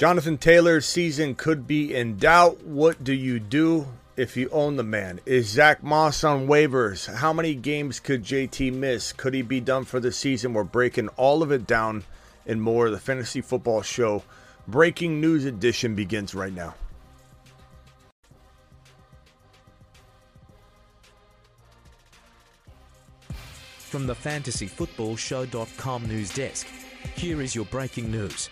Jonathan Taylor's season could be in doubt. What do you do if you own the man? Is Zack Moss on waivers? How many games could JT miss? Could he be done for the season? We're breaking all of it down and more. The Fantasy Football Show breaking news edition begins right now. From the fantasyfootballshow.com news desk, here is your breaking news.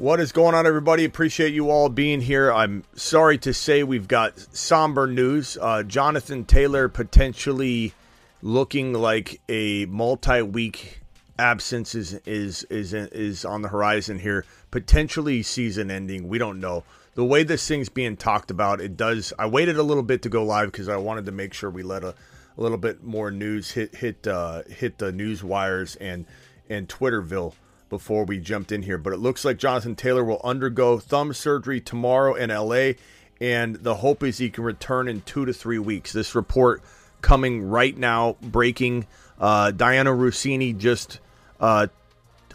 What is going on, everybody? Appreciate you all being here. I'm sorry to say we've got somber news. Uh, Jonathan Taylor potentially looking like a multi-week absence is is is is on the horizon here. Potentially season ending. We don't know. The way this thing's being talked about, it does. I waited a little bit to go live because I wanted to make sure we let a, a little bit more news hit hit uh, hit the news wires and and Twitterville before we jumped in here. But it looks like Jonathan Taylor will undergo thumb surgery tomorrow in LA, and the hope is he can return in two to three weeks. This report coming right now, breaking. Uh, Dianna Russini just, uh,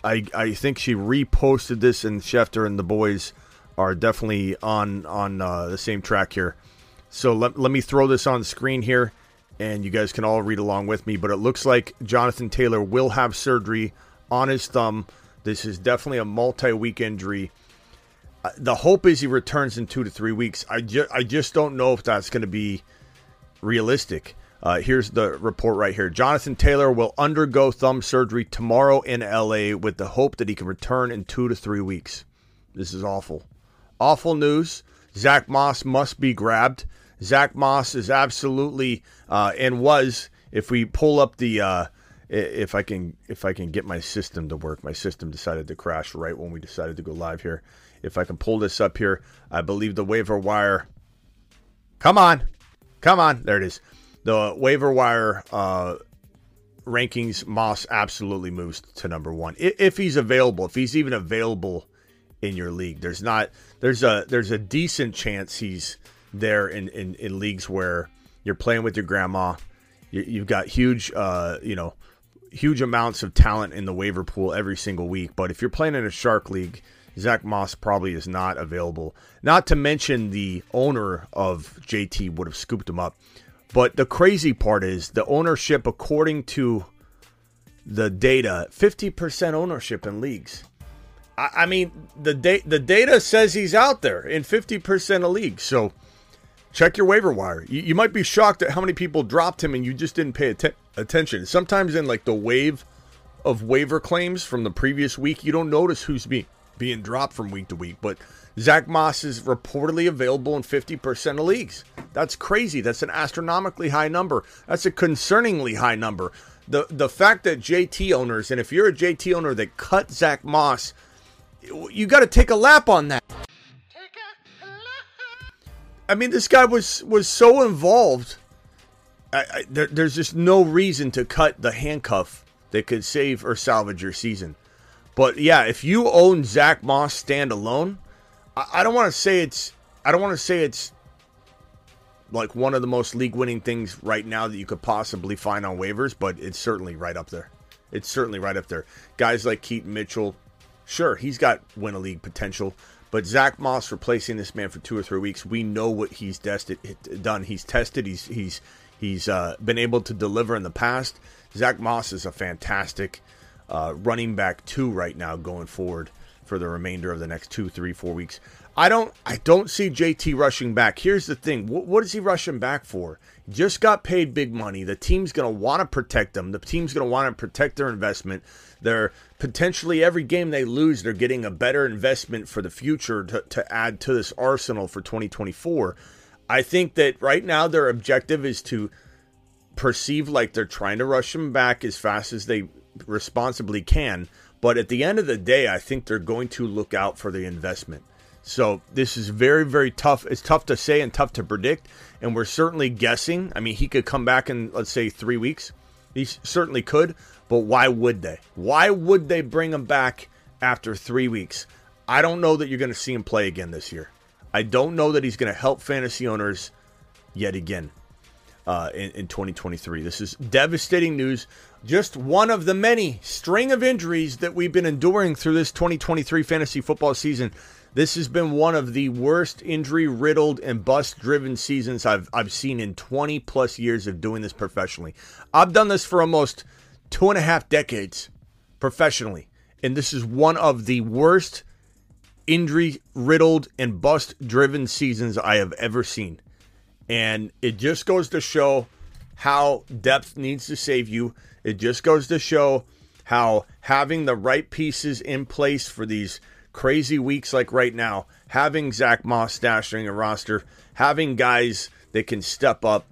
I I think she reposted this, and Schefter and the boys are definitely on on uh, the same track here. So let, let me throw this on screen here, and you guys can all read along with me. But it looks like Jonathan Taylor will have surgery on his thumb. This is definitely a multi-week injury. Uh, the hope is he returns in two to three weeks. I just I just don't know if that's going to be realistic. Uh, here's the report right here. Jonathan Taylor will undergo thumb surgery tomorrow in LA with the hope that he can return in two to three weeks. This is awful. Awful news. Zack Moss must be grabbed. Zack Moss is absolutely uh, and was. If we pull up the, uh, if I can, if I can get my system to work, my system decided to crash right when we decided to go live here. If I can pull this up here, I believe the waiver wire. Come on, come on, there it is. The waiver wire uh, rankings. Moss absolutely moves to number one if, he's available. If he's even available in your league. There's not there's a there's a decent chance he's there in in, in leagues where you're playing with your grandma. You, have got huge uh, you know huge amounts of talent in the waiver pool every single week. But if you're playing in a shark league, Zack Moss probably is not available. Not to mention the owner of JT would have scooped him up. But the crazy part is the ownership, according to the data, 50% ownership in leagues. I, mean, the da- the data says he's out there in 50% of leagues. So check your waiver wire. You, you, might be shocked at how many people dropped him and you just didn't pay att- attention. Sometimes in like the wave of waiver claims from the previous week, you don't notice who's being being dropped from week to week. But Zack Moss is reportedly available in 50% of leagues. That's crazy. That's an astronomically high number. That's a concerningly high number. The the fact that JT owners, and if you're a JT owner that cut Zack Moss you got to take a lap on that. I mean, this guy was was so involved. I, I, there, there's just no reason to cut the handcuff that could save or salvage your season. But yeah, if you own Zack Moss standalone, I, I don't want to say it's I don't want to say it's like one of the most league winning things right now that you could possibly find on waivers, but it's certainly right up there. It's certainly right up there. Guys like Keaton Mitchell, Sure, he's got win a league potential, but Zack Moss replacing this man for two or three weeks, we know what he's dested, done. He's tested. He's he's he's uh, been able to deliver in the past. Zack Moss is a fantastic uh, running back two right now going forward for the remainder of the next two, three, four weeks. I don't I don't see JT rushing back. Here's the thing: what, is he rushing back for? Just got paid big money. The team's going to want to protect them. The team's going to want to protect their investment. They're potentially every game they lose, they're getting a better investment for the future to, to add to this arsenal for 2024. I think that right now their objective is to perceive like they're trying to rush him back as fast as they responsibly can. But at the end of the day, I think they're going to look out for the investment. So this is very, very tough. It's tough to say and tough to predict. And we're certainly guessing. I mean, he could come back in, let's say, three weeks. He certainly could. But why would they? Why would they bring him back after three weeks? I don't know that you're going to see him play again this year. I don't know that he's going to help fantasy owners yet again uh, in, in 2023. This is devastating news. just one of the many string of injuries that we've been enduring through this 2023 fantasy football season. This has been one of the worst injury riddled and bust driven seasons I've, I've seen in 20 plus years of doing this professionally. I've done this for almost two and a half decades professionally, and this is one of the worst injury riddled and bust driven seasons I have ever seen. And it just goes to show how depth needs to save you. It just goes to show how having the right pieces in place for these crazy weeks like right now, having Zack Moss stashing a roster, having guys that can step up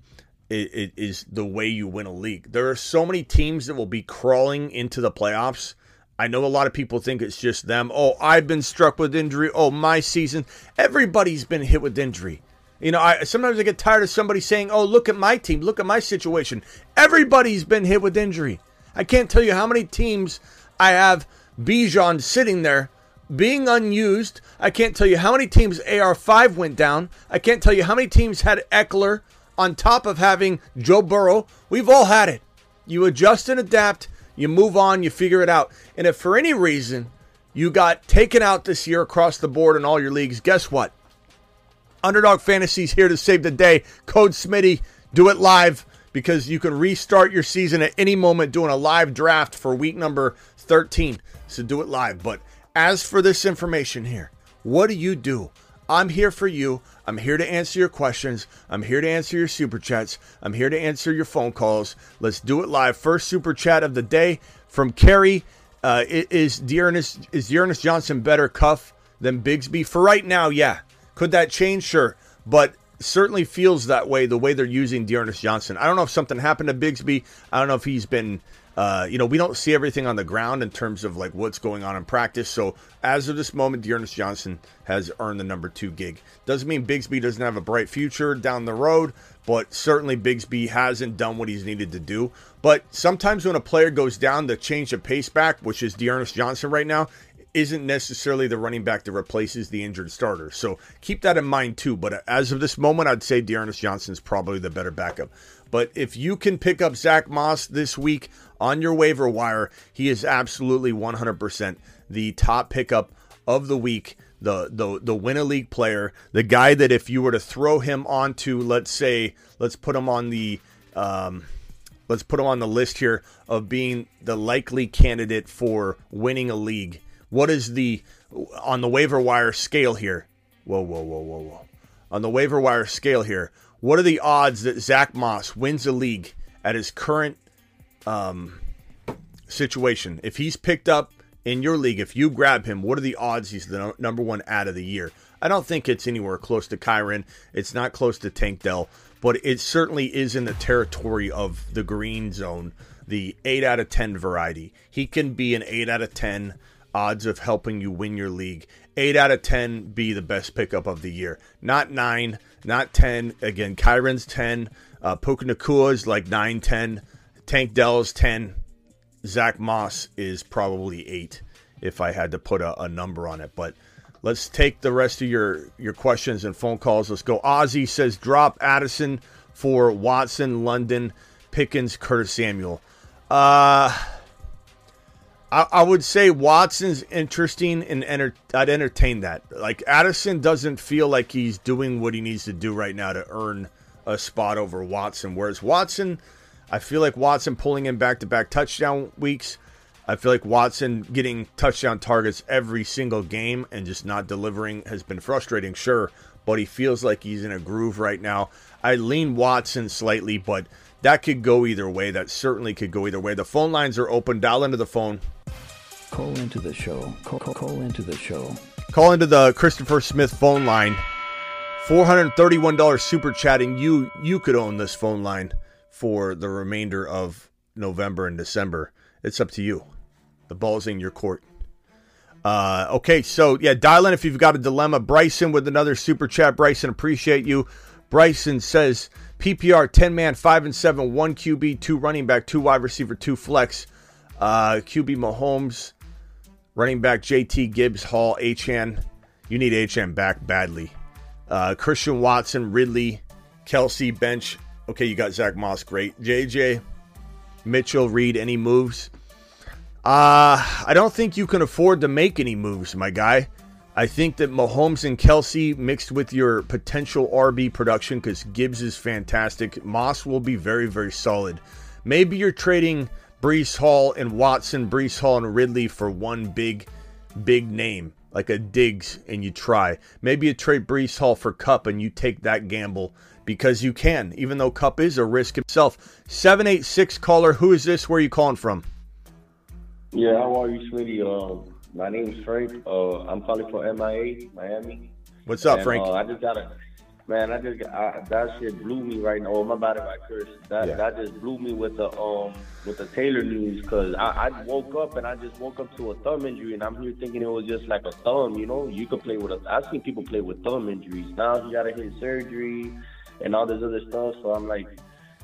it, it is the way you win a league. There are so many teams that will be crawling into the playoffs. I know a lot of people think it's just them. Oh, I've been struck with injury. Oh, my season. Everybody's been hit with injury. You know, I sometimes I get tired of somebody saying, "Oh, look at my team. Look at my situation." Everybody's been hit with injury. I can't tell you how many teams I have Bijan sitting there being unused. I can't tell you how many teams AR5 went down. I can't tell you how many teams had Ekeler on top of having Joe Burrow. We've all had it. You adjust and adapt, you move on, you figure it out. And if for any reason you got taken out this year across the board in all your leagues, guess what? Underdog Fantasy's here to save the day. Code Smitty, do it live because you can restart your season at any moment doing a live draft for week number 13. So do it live. But as for this information here, what do you do? I'm here for you. I'm here to answer your questions. I'm here to answer your super chats. I'm here to answer your phone calls. Let's do it live. First super chat of the day from Carrie. Uh, is D'Ernest is D'Ernest Johnson better cuff than Bigsby for right now? Yeah. Could that change? Sure, but certainly feels that way. The way they're using D'Ernest Johnson. I don't know if something happened to Bigsby. I don't know if he's been uh, you know, we don't see everything on the ground in terms of like what's going on in practice. So as of this moment, D'Ernest Johnson has earned the number two gig. Doesn't mean Bigsby doesn't have a bright future down the road, but certainly Bigsby hasn't done what he's needed to do. But sometimes when a player goes down, the change of pace back, which is D'Ernest Johnson right now, isn't necessarily the running back that replaces the injured starter. So keep that in mind too. But as of this moment, I'd say D'Ernest Johnson is probably the better backup. But if you can pick up Zack Moss this week, on your waiver wire, he is absolutely 100% the top pickup of the week. The, the the win a league player, the guy that if you were to throw him onto, let's say, let's put him on the um, let's put him on the list here of being the likely candidate for winning a league. What is the on the waiver wire scale here? Whoa, whoa, whoa, whoa, whoa. On the waiver wire scale here, what are the odds that Zack Moss wins a league at his current um, situation. If he's picked up in your league, if you grab him, what are the odds he's the no- number one add of the year? I don't think it's anywhere close to Kyren. It's not close to Tank Dell, but it certainly is in the territory of the green zone, the 8 out of 10 variety. He can be an 8 out of 10 odds of helping you win your league. 8 out of 10 be the best pickup of the year. Not 9, not 10. Again, Kyren's 10. Uh, Puka Nacua is like 9, 10. Tank Dell's 10. Zack Moss is probably 8 if I had to put a, a, number on it. But let's take the rest of your, your questions and phone calls. Let's go. Ozzy says drop Addison for Watson, London, Pickens, Curtis Samuel. Uh, I, I would say Watson's interesting and enter, I'd entertain that. Like Addison doesn't feel like he's doing what he needs to do right now to earn a spot over Watson, whereas Watson – I feel like Watson pulling in back to back touchdown weeks. I feel like Watson getting touchdown targets every single game and just not delivering has been frustrating, sure, but he feels like he's in a groove right now. I lean Watson slightly, but that could go either way. That certainly could go either way. The phone lines are open. Dial into the phone. Call into the show. Call, call, call into the show. Call into the Christopher Smith phone line. $431 super chatting. You you could own this phone line for the remainder of November and December. It's up to you. The ball's in your court. Uh, okay, so yeah, dial in if you've got a dilemma. Bryson with another super chat. Bryson, appreciate you. Bryson says PPR 10 man, 5 and 7, 1 QB, 2 running back, 2 wide receiver, 2 flex. Uh, QB Mahomes, running back JT Gibbs, Hall, Achane. You need Achane back badly. Uh, Christian Watson, Ridley, Kelce, bench, Okay, you got Zack Moss, great. JJ, Mitchell, Reed, any moves? Uh, I don't think you can afford to make any moves, my guy. I think that Mahomes and Kelce mixed with your potential RB production, because Gibbs is fantastic, Moss will be very, very solid. Maybe you're trading Breece Hall and Watson, Breece Hall and Ridley for one big, big name, like a Diggs, and you try. Maybe you trade Breece Hall for Kupp and you take that gamble because you can, even though Kupp is a risk himself. 786 caller, who is this? Where are you calling from? Yeah, how are you, sweetie? Uh, my name is Frank. Uh, I'm calling for MIA, Miami. What's up, And, Frank? Uh, I just got a man. I just got, I, that shit blew me right now. Oh, my if I curse. That Yeah. that just blew me with the um with the Taylor news because I, I woke up and I just woke up to a thumb injury and I'm here thinking it was just like a thumb. You know, you could play with a. I've seen people play with thumb injuries. Now he got to hit surgery and all this other stuff. So I'm like,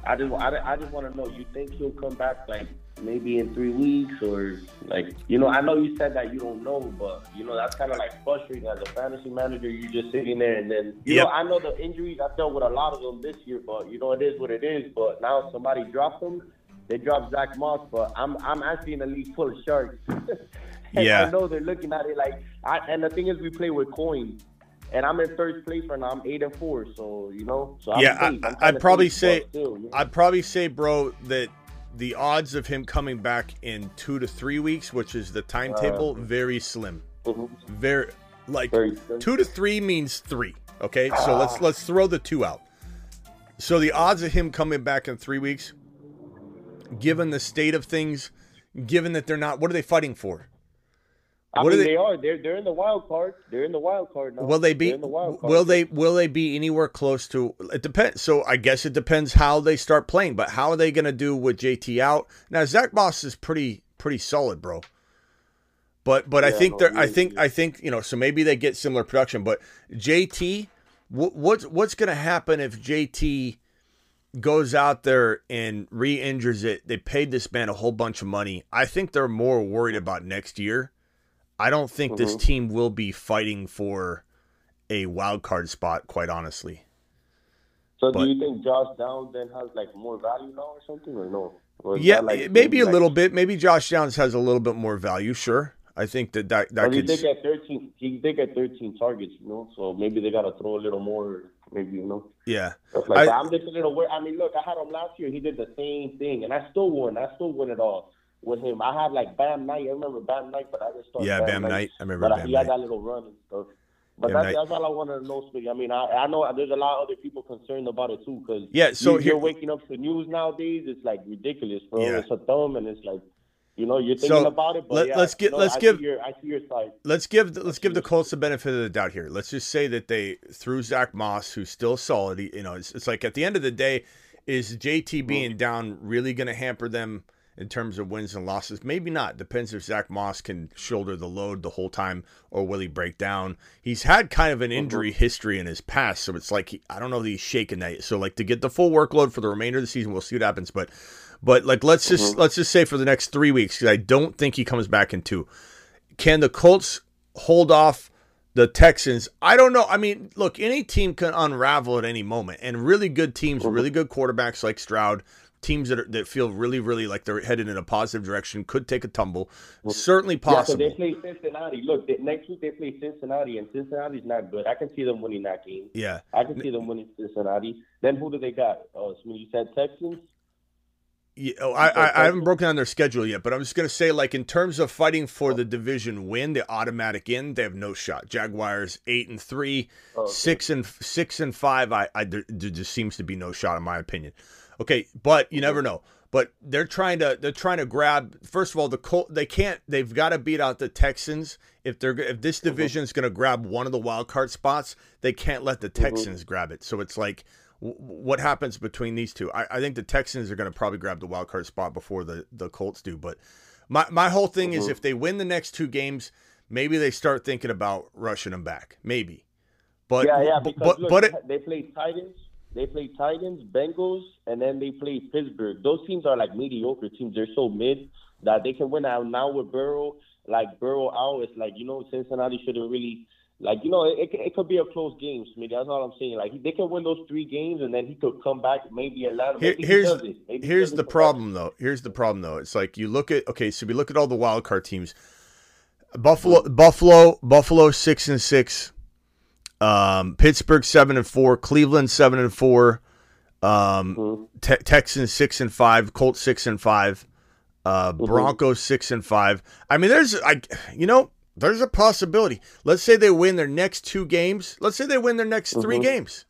I just I, I just want to know. You think he'll come back like? Maybe in three weeks, or like you know, I know you said that you don't know, but you know that's kind of like frustrating as a fantasy manager. You're just sitting there, and then you Yep. know I know the injuries. I dealt with a lot of them this year, but you know it is what it is. But now somebody dropped them. They dropped Zack Moss, but I'm I'm actually in a league full of sharks. Yeah. I know they're looking at it like. I, and the thing is, we play with coins. And I'm in third place right now. I'm eight and four, so you know. So I'm yeah, safe. I, I'd probably say, still, you know. I'd probably say, bro, that the odds of him coming back in two to three weeks, which is the timetable, very slim. Mhm. Very like Very slim. two to three means three. Okay, so let's let's throw the two out. So the odds of him coming back in three weeks, given the state of things, given that they're not, what are they fighting for? I What are they- they, are. They're they're in the wild card. They're in the wild card now. Will they be? The wild card. Will they? Will they be anywhere close to? It depends. So I guess it depends how they start playing. But how are they going to do with JT out? Now Zack Moss is pretty pretty solid, bro. But but I think no, they're. he I think he I think you know. So maybe they get similar production. But JT, what what's what's going to happen if JT goes out there and re-injures it? They paid this man a whole bunch of money. I think they're more worried about next year. I don't think this Mhm. team will be fighting for a wild card spot, quite honestly. So but- do you think Josh Downs then has like more value now or something or no? Or Yeah, like, maybe a like- little bit. Maybe Josh Downs has a little bit more value. Sure, I think that that, that could. thirteen. He did get thirteen targets, you know. So maybe they got to throw a little more. Maybe you know. Yeah, like I, I'm just a little worried. I mean, look, I had him last year. He did the same thing, and I still won. I still won it all with him. I had like Bam Knight. I remember Bam Knight, but I just started yeah, Bam Knight. I remember But Bam he had that little run and stuff. But Bam that's, that's all I wanted to know, Spiggy. I mean, I, I know there's a lot of other people concerned about it too, because Yeah, so you, here- you're waking up to news nowadays. It's like ridiculous, bro. Yeah. It's a thumb, and it's like, you know, you're thinking So, about it. But let- yeah, let's get- let's I give- See your, I see your side. Let's give the, let's give the Colts the benefit of the doubt here. Let's just say that they threw Zack Moss, who's still solid. You know, it's, it's like at the end of the day, is JT mm-hmm. being down really going to hamper them in terms of wins and losses? Maybe not. Depends if Zack Moss can shoulder the load the whole time or will he break down. He's had kind of an mm-hmm. injury history in his past, so it's like he, I don't know that he's shaking that. So like to get the full workload for the remainder of the season, we'll see what happens. But but like let's just mm-hmm. let's just say for the next three weeks because I don't think he comes back in two can the Colts hold off the Texans? I don't know. I mean, look, any team can unravel at any moment, and really good teams, mm-hmm. really good quarterbacks like Stroud, teams that are, that feel really, really like they're headed in a positive direction, could take a tumble. Well, Certainly possible. Yeah, so they play Cincinnati. Look, they, next week they play Cincinnati, and Cincinnati's not good. I can see them winning that game. Yeah. I can see them winning Cincinnati. Then who do they got? Oh, so you said Texans. Yeah, oh, I, I, I haven't broken down their schedule yet, but I'm just gonna say, like in terms of fighting for the oh. division win, the automatic in, they have no shot. Jaguars eight and three, Oh, okay. six and six and five. I, I there, there just seems to be no shot in my opinion. Okay, but you never know. But they're trying to they're trying to grab. First of all, the Col- they can't. They've got to beat out the Texans if they're if this mm-hmm. division is going to grab one of the wild card spots. They can't let the mm-hmm. Texans grab it. So it's like. w- What happens between these two? I, I think the Texans are going to probably grab the wild card spot before the, the Colts do. But my, my whole thing is mm-hmm. if they win the next two games, maybe they start thinking about rushing them back. Maybe. But yeah, yeah. but Because but, look, but it, they play Titans, they play Titans, Bengals, and then they play Pittsburgh. Those teams are like mediocre teams. They're so mid that they can win out now with Burrow. Like Burrow out, it's like you know Cincinnati shouldn't really like you know, it, it could be a close game. Smitty. That's all I'm saying. Like they can win those three games, and then he could come back. Maybe Atlanta. Here, Maybe he here's he here's the problem though. Here's the problem though. It's like you look at okay, so we look at all the wild card teams. Buffalo, Buffalo, Buffalo six and six. Um, Pittsburgh seven and four. Cleveland seven and four. Um, Mhm. Te- Texans six and five. Colts six and five. Uh, Broncos six and five. I mean, there's like you know, there's a possibility. Let's say they win their next two games. Let's say they win their next three Mhm. games.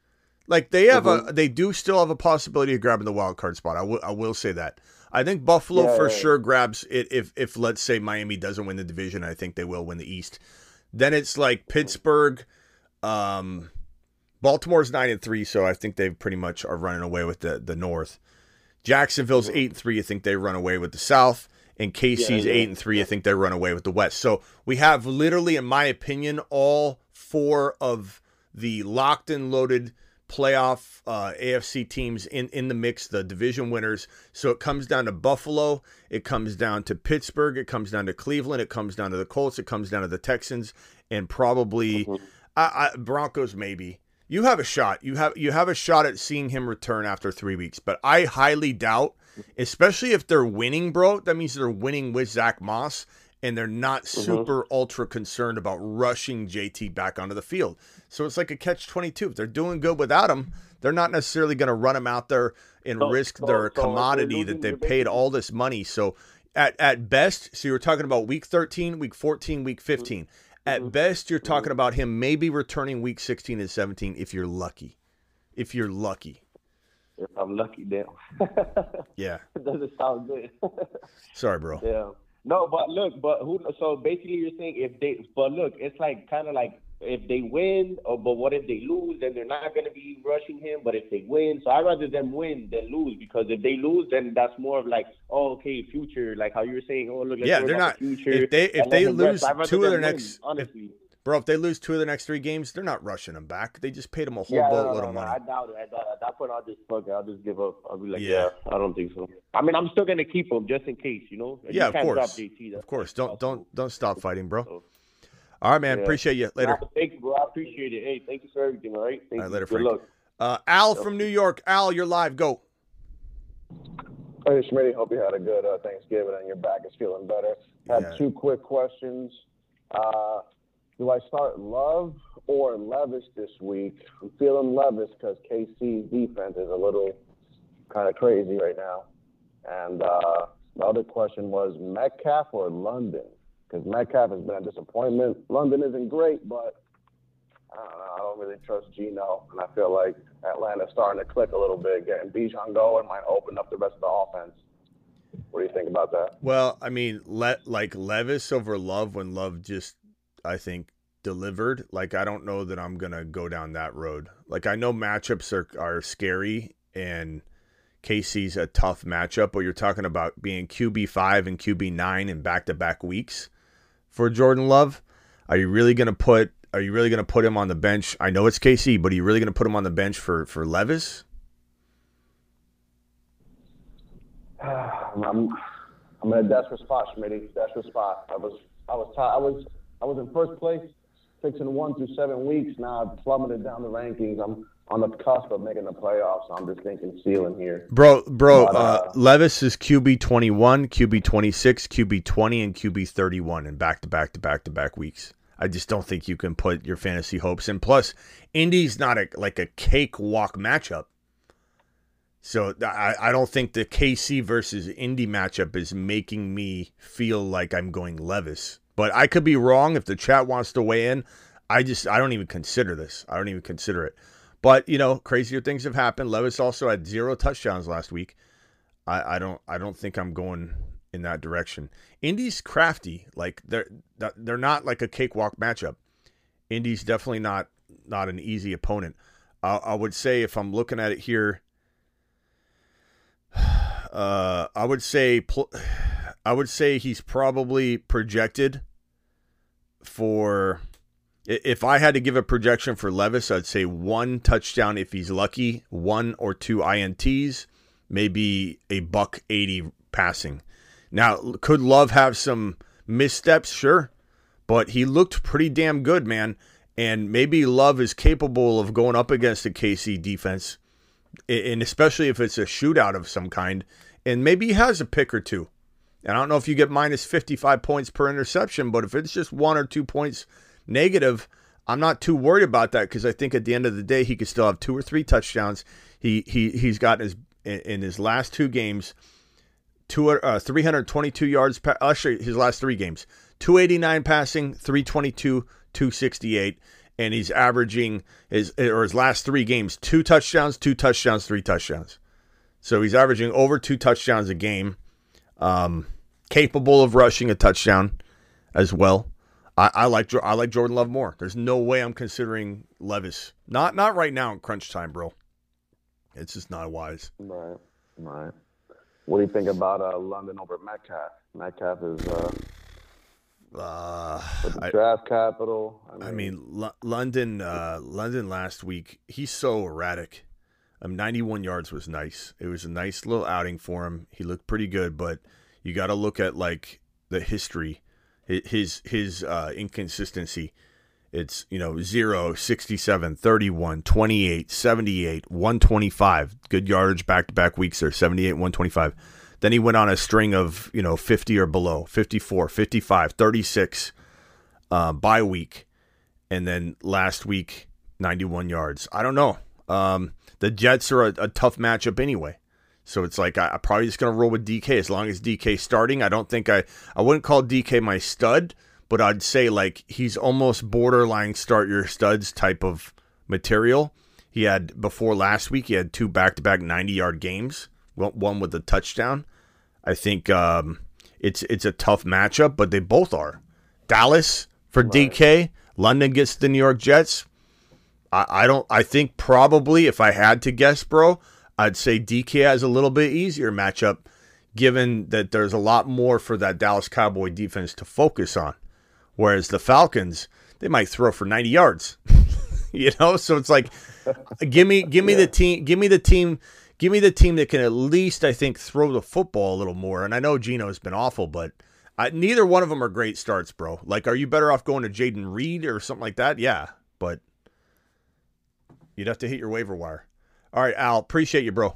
Like they have a, they do still have a possibility of grabbing the wild card spot. I will, say that. I think Buffalo Yeah, for sure grabs it if, if let's say Miami doesn't win the division. I think they will win the East. Then it's like Pittsburgh, um, Baltimore's nine and three, so I think they pretty much are running away with the the North. Jacksonville's eight and three. I think they run away with the South, and KC's Yeah, eight and three. I think they run away with the West. So we have literally, in my opinion, all four of the locked and loaded playoff uh, AFC teams in in the mix, the division winners. So it comes down to Buffalo, it comes down to Pittsburgh, it comes down to Cleveland, it comes down to the Colts, it comes down to the Texans, and probably I, I, Broncos maybe. You have a shot. You have you have a shot at seeing him return after three weeks, but I highly doubt, especially if they're winning, bro. That means they're winning with Zack Moss, and they're not super ultra concerned about rushing JT back onto the field. So it's like a catch twenty two. If they're doing good without him, they're not necessarily going to run him out there and So- risk so- their so commodity that they've paid all this money. So at at best, so you were talking about week thirteen, week fourteen, week 15 At mm-hmm. best, you're mm-hmm. talking about him maybe returning week sixteen and seventeen if you're lucky. If you're lucky, If I'm lucky, damn. yeah. it doesn't sound good. Sorry, bro. Yeah. No, but look, but who? So basically, you're saying if they, but look, it's like kind of like if they win, or but what if they lose? Then they're not going to be rushing him. But if they win, so I'd rather them win than lose because if they lose, then that's more of like, oh, okay, future, like how you were saying, oh, look, Yeah, they're not- the future. if they- if they them rest. lose two of their win, next- if- honestly. Bro, if they lose two of the next three games, they're not rushing him back. They just paid him a whole Yeah, boatload no, of no, money. I doubt it. I doubt it. At that point, I'll just fuck it. I'll just give up. I'll be like, Yeah. yeah, I don't think so. I mean, I'm still gonna keep them just in case, you know. You yeah, of can't course. JT, Of course. Don't don't don't stop fighting, bro. So- All right, man. Yeah. Appreciate you. Later. Nah, thank you, bro. I appreciate it. Hey, thank you for everything. All right. Thank All right, you. later, Good luck. Uh, Al from New York. Al, you're live. Go. Hey, Schmitty, hope you had a good uh, Thanksgiving and your back is feeling better. I Have Yeah. two quick questions. Uh, do I start Love or Levis this week? I'm feeling Levis because KC's defense is a little kind of crazy right now. And uh, the other question was Metcalf or London? Because Metcalf has been a disappointment. London isn't great, but I don't know. I don't really trust Geno, and I feel like Atlanta's starting to click a little bit. Getting Bijan going might open up the rest of the offense. What do you think about that? Well, I mean, let like Levis over Love when Love just, I think, delivered. Like, I don't know that I'm gonna go down that road. Like, I know matchups are are scary, and KC's a tough matchup. But you're talking about being QB five and QB nine in back to back weeks for Jordan Love. Are you really gonna put? Are you really gonna put him on the bench? I know it's KC, but are you really gonna put him on the bench for for Levis? I'm, I'm in a desperate spot, Schmitty. Desperate spot. I was, I was, ti I was, I was in first place, six and one through seven weeks. Now I've plummeted down the rankings. I'm on the cusp of making the playoffs. I'm just thinking ceiling here. Bro, bro, But, uh, uh, Levis is QB 21, QB 26, QB 20, and QB 31 in back to back to back to back weeks. I just don't think you can put your fantasy hopes in. Plus, Indy's not a like a cakewalk matchup. So I, I don't think the KC versus Indy matchup is making me feel like I'm going Levis. But I could be wrong if the chat wants to weigh in. I just I don't even consider this. I don't even consider it. But you know, crazier things have happened. Levis also had zero touchdowns last week. I, I don't I don't think I'm going in that direction. Indy's crafty. Like they're they're not like a cakewalk matchup. Indy's definitely not not an easy opponent. Uh, I would say if I'm looking at it here, uh, I would say pl- I would say he's probably projected for if I had to give a projection for Levis, I'd say one touchdown if he's lucky, one or two INTs, maybe a buck 80 passing. Now, could Love have some missteps? Sure. But he looked pretty damn good, man. And maybe Love is capable of going up against the KC defense, and especially if it's a shootout of some kind. And maybe he has a pick or two. And I don't know if you get minus 55 points per interception, but if it's just one or two points negative, I'm not too worried about that because I think at the end of the day he could still have two or three touchdowns. He he he's got his in his last two games, two uh, 322 yards. Actually, his last three games, 289 passing, 322, 268, and he's averaging his or his last three games two touchdowns, two touchdowns, three touchdowns. So he's averaging over two touchdowns a game. Um, capable of rushing a touchdown as well. I, I like I like Jordan Love more. There's no way I'm considering Levis. Not not right now in crunch time, bro. It's just not wise. Right, right. What do you think about uh, London over Metcalf? Metcalf is uh, uh, the I, draft capital. I mean, I mean L- London. Uh, London last week. He's so erratic. Um, 91 yards was nice. It was a nice little outing for him. He looked pretty good, but you got to look at like the history his his uh, inconsistency. It's, you know, 0, 67, 31, 28, 78, 125. Good yardage back to back weeks there, 78, 125. Then he went on a string of, you know, 50 or below, 54, 55, 36 uh, bye week. And then last week, 91 yards. I don't know. Um, the Jets are a, a tough matchup anyway. So it's like I, am probably just gonna roll with DK as long as DK starting. I don't think I I wouldn't call DK my stud, but I'd say like he's almost borderline start your studs type of material. He had before last week he had two back to back 90 yard games, one with a touchdown. I think um, it's it's a tough matchup, but they both are. Dallas for right. DK, London gets the New York Jets. I, I don't. I think probably if I had to guess, bro, I'd say DK has a little bit easier matchup given that there's a lot more for that Dallas Cowboy defense to focus on. Whereas the Falcons, they might throw for 90 yards. you know, so it's like give me give me yeah. the team give me the team give me the team that can at least I think throw the football a little more. And I know Geno's been awful, but I, neither one of them are great starts, bro. Like, are you better off going to Jayden Reed or something like that? Yeah, but you'd have to hit your waiver wire. All right, Al. Appreciate you, bro.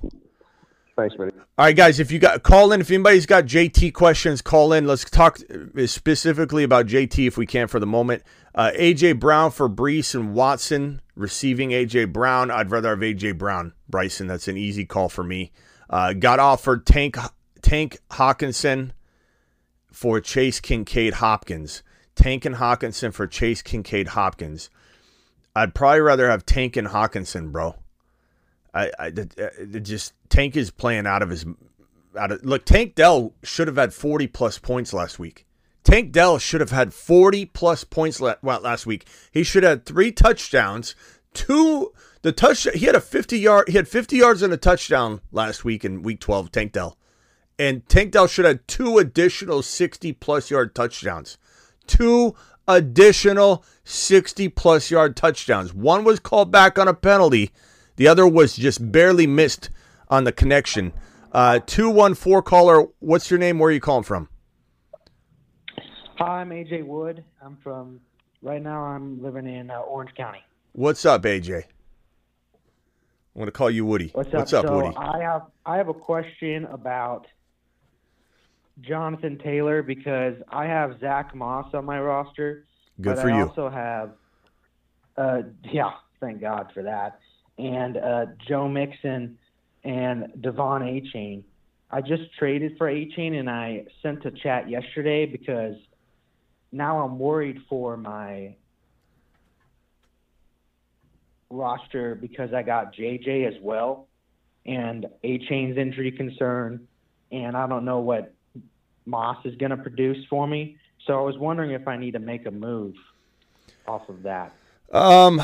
Thanks, buddy. All right, guys. If you got call in, if anybody's got JT questions, call in. Let's talk specifically about JT if we can for the moment. Uh, AJ Brown for Breece and Watson receiving AJ Brown. I'd rather have AJ Brown, Bryson. That's an easy call for me. Uh, got offered Tank Tank Hockenson for Chase Kincaid Hopkins. Tank and Hockenson for Chase Kincaid Hopkins. I'd probably rather have Tank and Hockenson, bro. I, I uh, just Tank is playing out of his out of look. Tank Dell should have had forty plus points last week. Tank Dell should have had forty plus points well, last week. He should have had three touchdowns. Two the touch he had a fifty yard he had fifty yards and a touchdown last week in week twelve. Tank Dell and Tank Dell should have two additional sixty plus yard touchdowns. Two additional 60 plus yard touchdowns. One was called back on a penalty the other was just barely missed on the connection. Uh, 214 caller, what's your name? Where are you calling from? Hi, I'm AJ Wood. I'm from, right now, I'm living in uh, Orange County. What's up, AJ? I'm going to call you Woody. What's up, What's up so Woody? I have, I have a question about Jonathan Taylor because I have Zack Moss on my roster. Good but for I you. also have, uh, yeah, thank God for that and uh, Joe Mixon and De'Von Achane. I just traded for Achane and I sent a chat yesterday because now I'm worried for my roster because I got JJ as well and Achane's injury concern and I don't know what Moss is going to produce for me. So I was wondering if I need to make a move off of that. Um,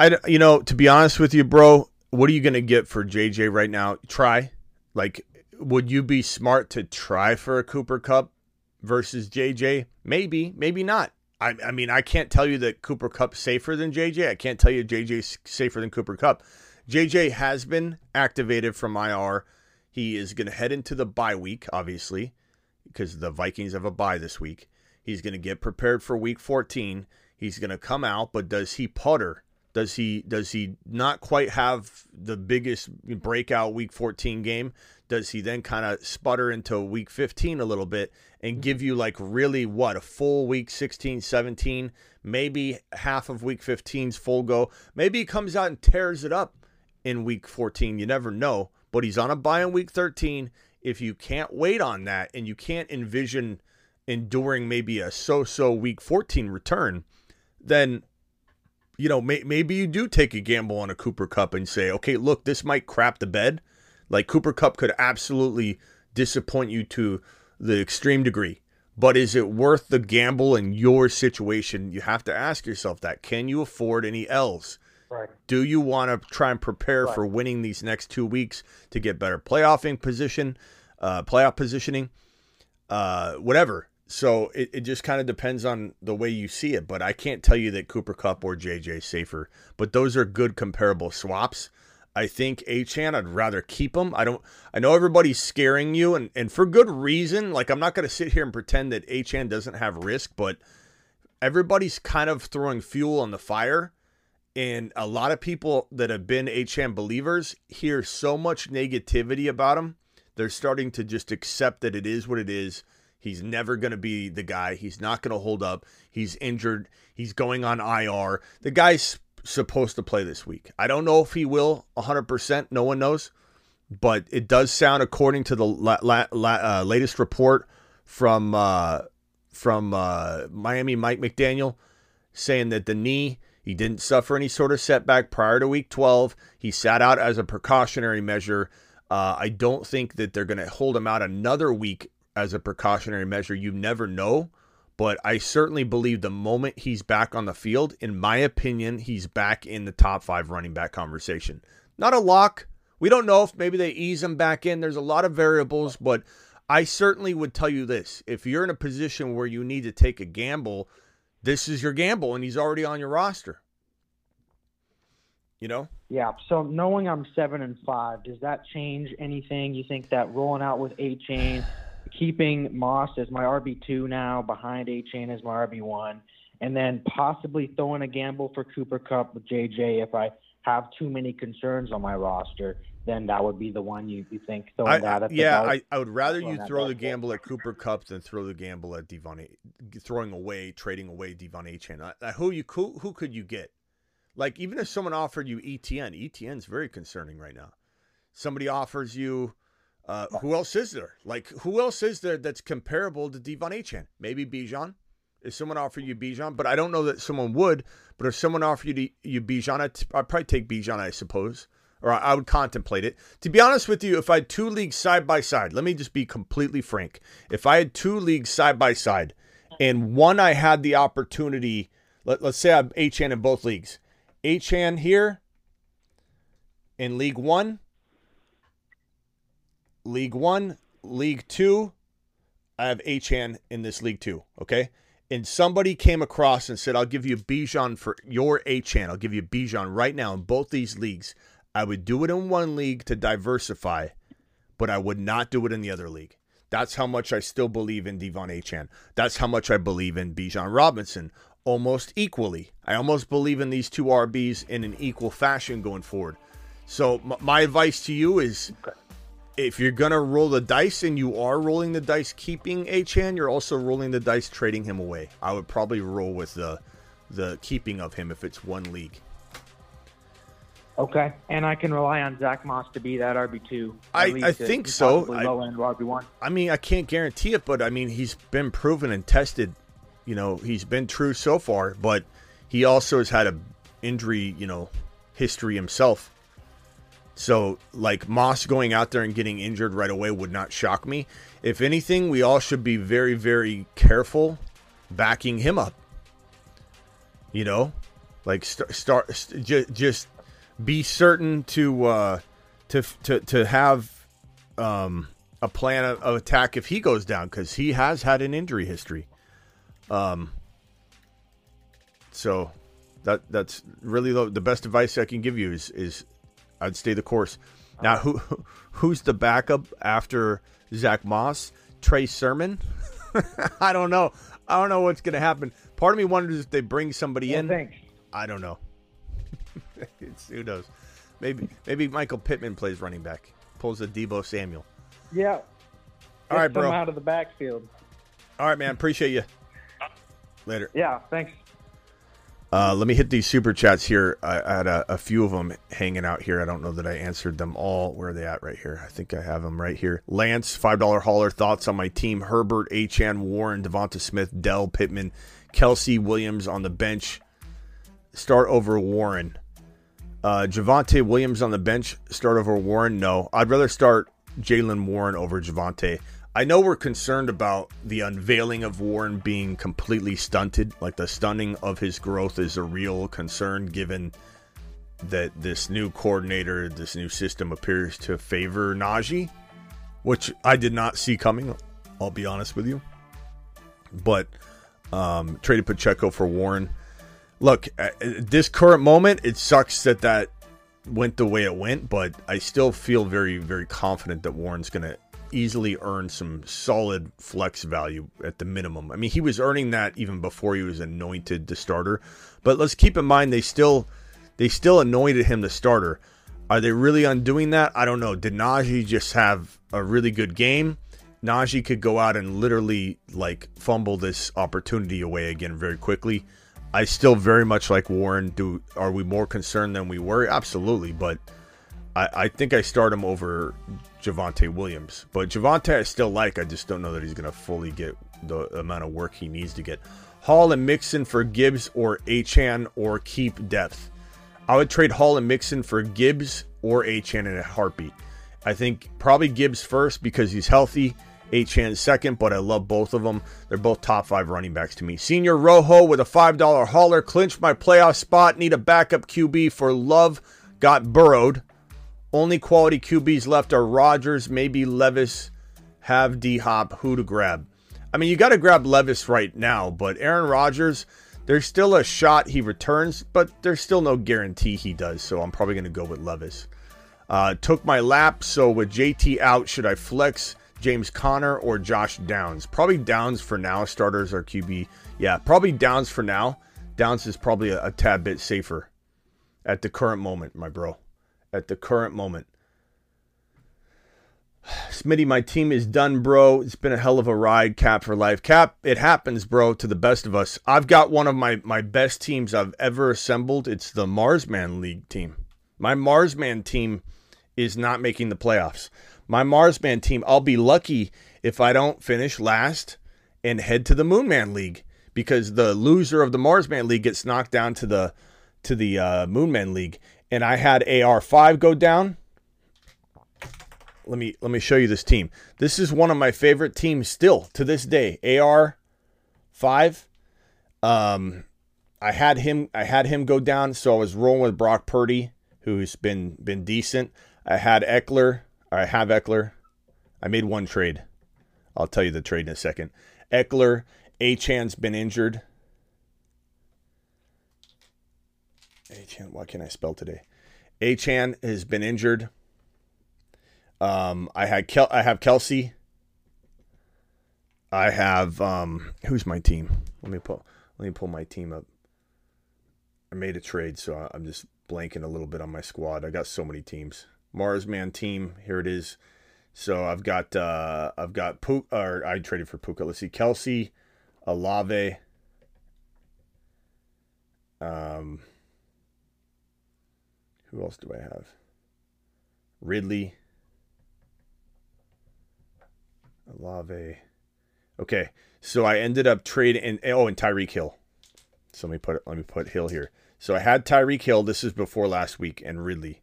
I you know to be honest with you, bro, what are you gonna get for JJ right now? Try, like, would you be smart to try for a Cooper Kupp versus JJ? Maybe, maybe not. I, I mean, I can't tell you that Cooper Kupp's safer than JJ. I can't tell you JJ's safer than Cooper Kupp. JJ has been activated from IR. He is going to head into the bye week, obviously, because the Vikings have a bye this week. He's going to get prepared for week 14. He's going to come out, but does he putter? Does he does he not quite have the biggest breakout week 14 game? Does he then kind of sputter into week 15 a little bit and mm-hmm. give you like really what a full week 16, 17, maybe half of week 15's full go. Maybe he comes out and tears it up in week 14. You never know, but he's on a bye in week 13. If you can't wait on that and you can't envision enduring maybe a so-so week 14 return, then you know, may, maybe you do take a gamble on a Cooper Kupp and say, okay, look, this might crap the bed. Like Cooper Kupp could absolutely disappoint you to the extreme degree. But is it worth the gamble in your situation? You have to ask yourself that. Can you afford any L's? Right. Do you want to try and prepare right. for winning these next two weeks to get better playoffing position, uh, playoff positioning, uh, whatever? So it, it just kind of depends on the way you see it. But I can't tell you that Cooper Kupp or JJ safer. But those are good comparable swaps. I think Achane, I'd rather keep him. I don't I know everybody's scaring you and, and for good reason. Like I'm not gonna sit here and pretend that Achane doesn't have risk, but everybody's kind of throwing fuel on the fire. And a lot of people that have been Achane believers hear so much negativity about him. They're starting to just accept that it is what it is He's never going to be the guy. He's not going to hold up. He's injured. He's going on IR. The guy's supposed to play this week. I don't know if he will 100%. No one knows. But it does sound, according to the la- la- la- uh, latest report from uh, from uh, Miami Mike McDaniel, saying that the knee, he didn't suffer any sort of setback prior to week 12. He sat out as a precautionary measure. Uh, I don't think that they're going to hold him out another week as a precautionary measure. You never know. But I certainly believe the moment he's back on the field, in my opinion, he's back in the top five running back conversation. Not a lock. We don't know if maybe they ease him back in. There's a lot of variables, but I certainly would tell you this. If you're in a position where you need to take a gamble, this is your gamble, and he's already on your roster. You know? Yeah. So knowing I'm seven and five, does that change anything? You think that rolling out with Achane keeping Moss as my RB2 now, behind Achane as my RB1, and then possibly throwing a gamble for Cooper Kupp with JJ if I have too many concerns on my roster. Then that would be the one you, you think throwing I, that at yeah, I, I would rather you throw the gamble at Cooper Kupp than throw the gamble at De'Von, throwing away, trading away De'Von Achane. Who you who, who could you get? Like even if someone offered you ETN, ETN's very concerning right now. Somebody offers you uh, who else is there? Like, who else is there that's comparable to De'Von Achane? Maybe Bijan. If someone offered you Bijan, but I don't know that someone would. But if someone offered you you Bijan, I'd, I'd probably take Bijan, I suppose, or I, I would contemplate it. To be honest with you, if I had two leagues side by side, let me just be completely frank. If I had two leagues side by side, and one I had the opportunity, let, let's say I'm Achane in both leagues, Achane here in League One League One, League Two. I have Achane in this League Two. Okay. And somebody came across and said, I'll give you Bijan for your Achane. I'll give you Bijan right now in both these leagues. I would do it in one league to diversify, but I would not do it in the other league. That's how much I still believe in De'Von Achane. That's how much I believe in Bijan Robinson almost equally. I almost believe in these two RBs in an equal fashion going forward. So my advice to you is if you're gonna roll the dice and you are rolling the dice keeping Achane, you're also rolling the dice trading him away. I would probably roll with the the keeping of him if it's one league. Okay, and I can rely on Zack Moss to be that RB two. I, I think so. Low end RB one. I mean, I can't guarantee it, but I mean, he's been proven and tested. You know, he's been true so far, but he also has had a injury, you know, history himself. So, like Moss going out there and getting injured right away would not shock me. If anything, we all should be very, very careful backing him up. You know, like start, start just, just be certain to uh, to to to have um, a plan of, of attack if he goes down because he has had an injury history. Um, so that that's really the, the best advice I can give you is is I'd stay the course. Now, who who's the backup after Zack Moss? Trey Sermon? I don't know. I don't know what's going to happen. Part of me wonders if they bring somebody Yeah, in. thanks. I don't know. it's, who knows? Maybe maybe Michael Pittman plays running back, pulls a Deebo Samuel. Yeah. All right, Get them bro. out of the backfield. All right, man. Appreciate you. Later. Yeah, thanks. Uh, let me hit these super chats here. I, I had a, a few of them hanging out here. I don't know that I answered them all. Where are they at right here? I think I have them right here. Lance, $5 hauler. Thoughts on my team Herbert, Achane, Warren, Devonta Smith, Dell, Pittman, Kelce, Williams on the bench. Start over Warren. Uh, Javonte Williams on the bench. Start over Warren. No. I'd rather start Jaylen Warren over Javonte. I know we're concerned about the unveiling of Warren being completely stunted. Like the stunning of his growth is a real concern given that this new coordinator, this new system appears to favor Najee, which I did not see coming. I'll be honest with you. But um, traded Pacheco for Warren. Look, at at this current moment, it sucks that that went the way it went, but I still feel very, very confident that Warren's going to easily earn some solid flex value at the minimum. I mean, he was earning that even before he was anointed the starter. But let's keep in mind they still they still anointed him the starter. Are they really undoing that? I don't know. Did Najee just have a really good game? Najee could go out and literally like fumble this opportunity away again very quickly. I still very much like Warren. Do are we more concerned than we were? Absolutely, but I, I think I start him over Javonte Williams. But Javonte I still like. I just don't know that he's going to fully get the amount of work he needs to get. Hall and Mixon for Gibbs or Achane or keep depth. I would trade Hall and Mixon for Gibbs or Achane in a heartbeat. I think probably Gibbs first because he's healthy. Achane second, but I love both of them. They're both top five running backs to me. Senior Rojo with a $5 hauler. Clinched my playoff spot. Need a backup QB for love. Got burrowed. Only quality QBs left are Rodgers, maybe Levis, have D Hop. Who to grab? I mean, you got to grab Levis right now, but Aaron Rodgers, there's still a shot he returns, but there's still no guarantee he does. So I'm probably going to go with Levis. Uh, took my lap, so with JT out, should I flex James Conner or Josh Downs? Probably Downs for now. Starters are QB. Yeah, probably Downs for now. Downs is probably a, a tad bit safer at the current moment, my bro. At the current moment. Smitty, my team is done, bro. It's been a hell of a ride, Cap for life. Cap, it happens, bro, to the best of us. I've got one of my, my best teams I've ever assembled. It's the Marsman League team. My Marsman team is not making the playoffs. My Marsman team, I'll be lucky if I don't finish last and head to the Moonman League because the loser of the Marsman League gets knocked down to the to the uh, Moonman League. And I had AR5 go down let me let me show you this team. This is one of my favorite teams still to this day. AR five. Um, I had him. I had him go down, so I was rolling with Brock Purdy, who's been been decent. I had Ekeler. I have Ekeler. I made one trade. I'll tell you the trade in a second. Ekeler. Achane's been injured. Achane. Why can't I spell today? Achane has been injured. Um, I had Kel- I have Kelce. I have um, who's my team? Let me pull. Let me pull my team up. I made a trade, so I'm just blanking a little bit on my squad. I got so many teams. Marsman team. Here it is. So I've got uh, I've got Puka, or I traded for Puka. Let's see, Kelce, Olave. Um, who else do I have? Ridley. Olave. Okay, so I ended up trading and oh, and Tyreek Hill. So let me put let me put Hill here. So I had Tyreek Hill. This is before last week, and Ridley.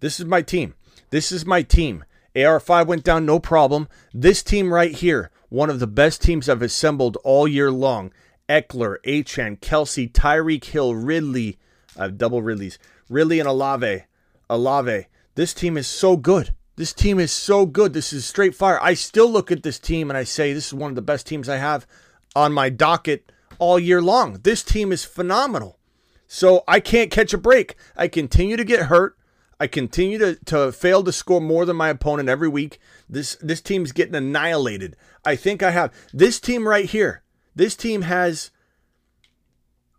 This is my team. This is my team. AR5 went down, no problem. This team right here, one of the best teams I've assembled all year long. Ekeler, Achane, Kelce, Tyreek Hill, Ridley. I have double Ridleys. Ridley and Olave. Olave. This team is so good. This team is so good. This is straight fire. I still look at this team and I say this is one of the best teams I have on my docket all year long. This team is phenomenal. So I can't catch a break. I continue to get hurt. I continue to, to fail to score more than my opponent every week. This this team's getting annihilated. I think I have this team right here. This team has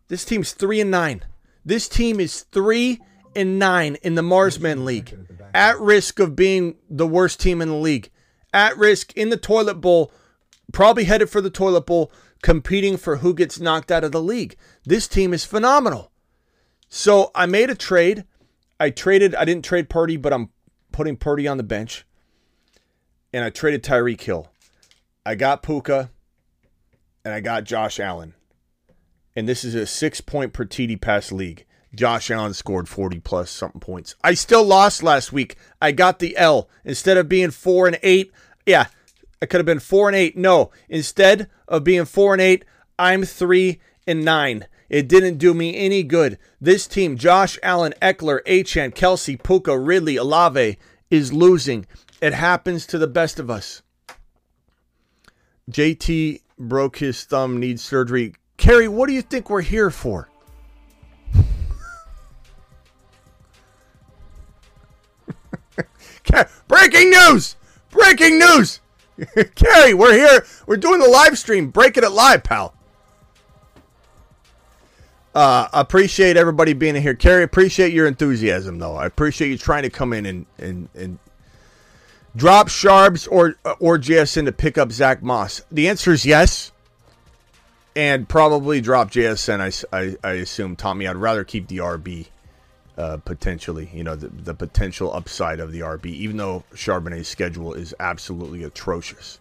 this team's 3 and 9. This team is 3 and 9 in the Marsmen League. At risk of being the worst team in the league. At risk in the toilet bowl, probably headed for the toilet bowl, competing for who gets knocked out of the league. This team is phenomenal. So I made a trade. I traded, I didn't trade Purdy, but I'm putting Purdy on the bench. And I traded Tyreek Hill. I got Puka and I got Josh Allen. And this is a six point per TD pass league. Josh Allen scored 40 plus something points. I still lost last week. I got the L. Instead of being four and eight, yeah, I could have been four and eight. No, instead of being four and eight, I'm three and nine. It didn't do me any good. This team, Josh Allen, Ekeler, Achane, Kelce, Puka, Ridley, Olave, is losing. It happens to the best of us. JT broke his thumb, needs surgery. Kerry, what do you think we're here for? Breaking news! Breaking news! Kerry, we're here. We're doing the live stream. Breaking it live, pal. Uh, appreciate everybody being here. Kerry, appreciate your enthusiasm, though. I appreciate you trying to come in and, and, and drop Sharps or or JSN to pick up Zack Moss. The answer is yes. And probably drop JSN, I, I, I assume, Tommy. I'd rather keep the RB uh, potentially, you know, the, the potential upside of the RB, even though Charbonnet's schedule is absolutely atrocious.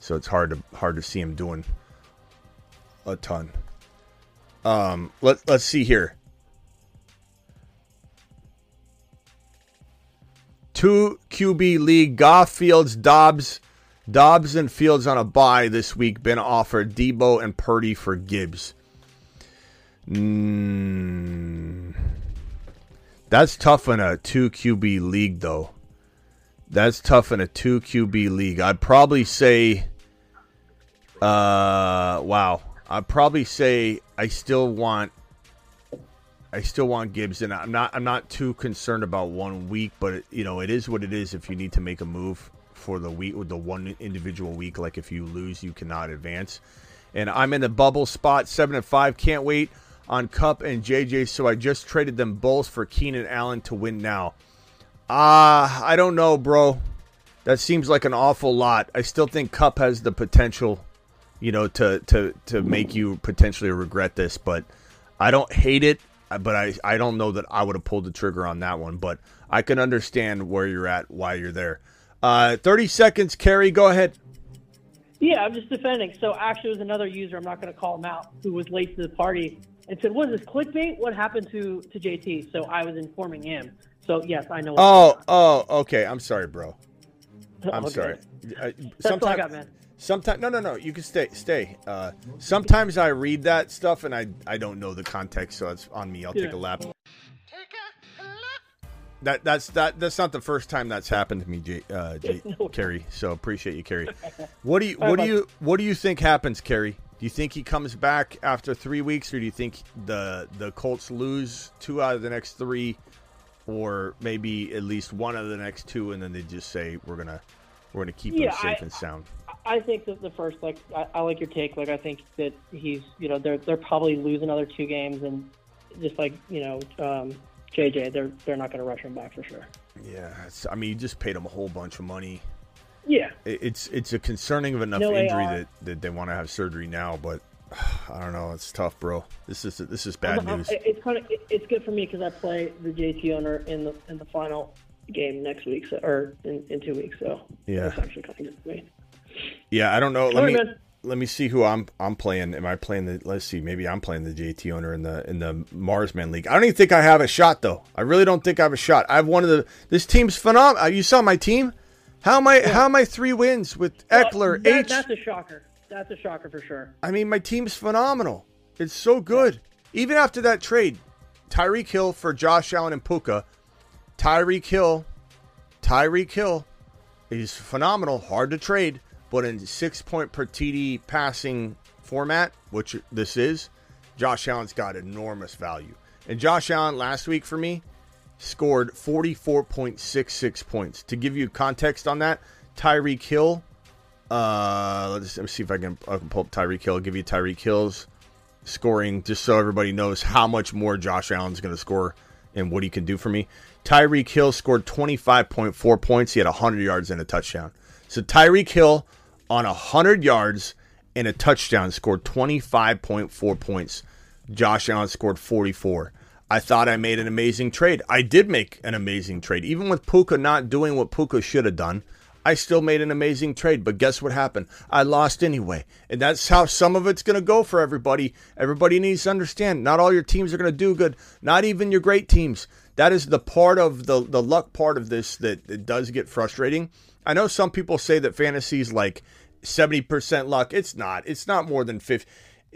So it's hard to hard to see him doing a ton. Um, let let's see here. Two QB league, Goff, Fields, Dobbs, Dobbs and Fields on a bye this week. Been offered Deebo and Purdy for Gibbs. Mm, that's tough in a two QB league, though. That's tough in a two QB league. I'd probably say, uh, wow. I'd probably say I still want, I still want Gibbs, and I'm not, I'm not too concerned about one week, but it, you know, it is what it is. If you need to make a move for the week, with the one individual week, like if you lose, you cannot advance. And I'm in the bubble spot, seven and five. Can't wait on Kupp and JJ, so I just traded them both for Keenan Allen to win now. Ah, uh, I don't know, bro. That seems like an awful lot. I still think Kupp has the potential, you know, to to to make you potentially regret this, but I don't hate it, but I I don't know that I would have pulled the trigger on that one, but I can understand where you're at, why you're there. Uh, 30 seconds, Kerry, go ahead. Yeah, I'm just defending. So actually, it was another user. I'm not going to call him out who was late to the party and said, "What is this clickbait? What happened to to JT?" So I was informing him. So yes, I know. Oh, oh, okay. I'm sorry, bro. I'm Okay. sorry. Uh, That's all I got, man. Sometimes, no, no, no. You can stay, stay. Uh, sometimes I read that stuff and I, I don't know the context, so it's on me. I'll take a lap. That that's that that's not the first time that's happened to me, J, uh, J, No. Kerry. So appreciate you, Kerry. What do you what do you what do you think happens, Kerry? Do you think he comes back after three weeks, or do you think the the Colts lose two out of the next three, or maybe at least one of the next two, and then they just say we're gonna we're gonna keep Yeah, him safe I- and sound? I think that the first, like, I, I like your take. Like, I think that he's, you know, they're they're probably lose another two games, and just like you know, um, JJ, they're they're not going to rush him back for sure. Yeah, it's, I mean, you just paid him a whole bunch of money. Yeah, It- It's it's a concerning of enough No injury AR. that, that they want to have surgery now, but I don't know. It's tough, bro. This is this is bad news. It- It's kind of it's good for me because I play the JT owner in the in the final game next week, so, or in, in two weeks. So Yeah. it's actually kind of good for me. Yeah, I don't know. Let All me. Let me see who I'm I'm playing. Am I playing the? Let's see. Maybe I'm playing the JT owner in the in the Marsman League. I don't even think I have a shot though. I really don't think I have a shot. I have one of the. This team's phenomenal. Uh, you saw my team. How am I? How am I three wins with Ekeler? That- H. That's a shocker. That's a shocker for sure. I mean, my team's phenomenal. It's so good. Even after that trade, Tyreek Hill for Josh Allen and Puka. Tyreek Hill, Tyreek Hill is phenomenal. Hard to trade, but in six point per TD passing format, which this is, Josh Allen's got enormous value. And Josh Allen last week for me scored 44.66 points. To give you context on that, Tyreek Hill Uh, let's let me see if I can, I can pull up Tyreek Hill. Give you Tyreek Hill's scoring, just so everybody knows how much more Josh Allen's going to score and what he can do for me. Tyreek Hill scored 25.4 points. He had 100 yards and a touchdown. So Tyreek Hill on 100 yards and a touchdown scored 25.4 points. Josh Allen scored 44. I thought I made an amazing trade. I did make an amazing trade. Even with Puka not doing what Puka should have done, I still made an amazing trade. But guess what happened? I lost anyway. And that's how some of it's going to go for everybody. Everybody needs to understand not all your teams are going to do good, not even your great teams. That is the part of the, the luck part of this that it does get frustrating. I know some people say that fantasy is like 70% luck. It's not. It's not more than 50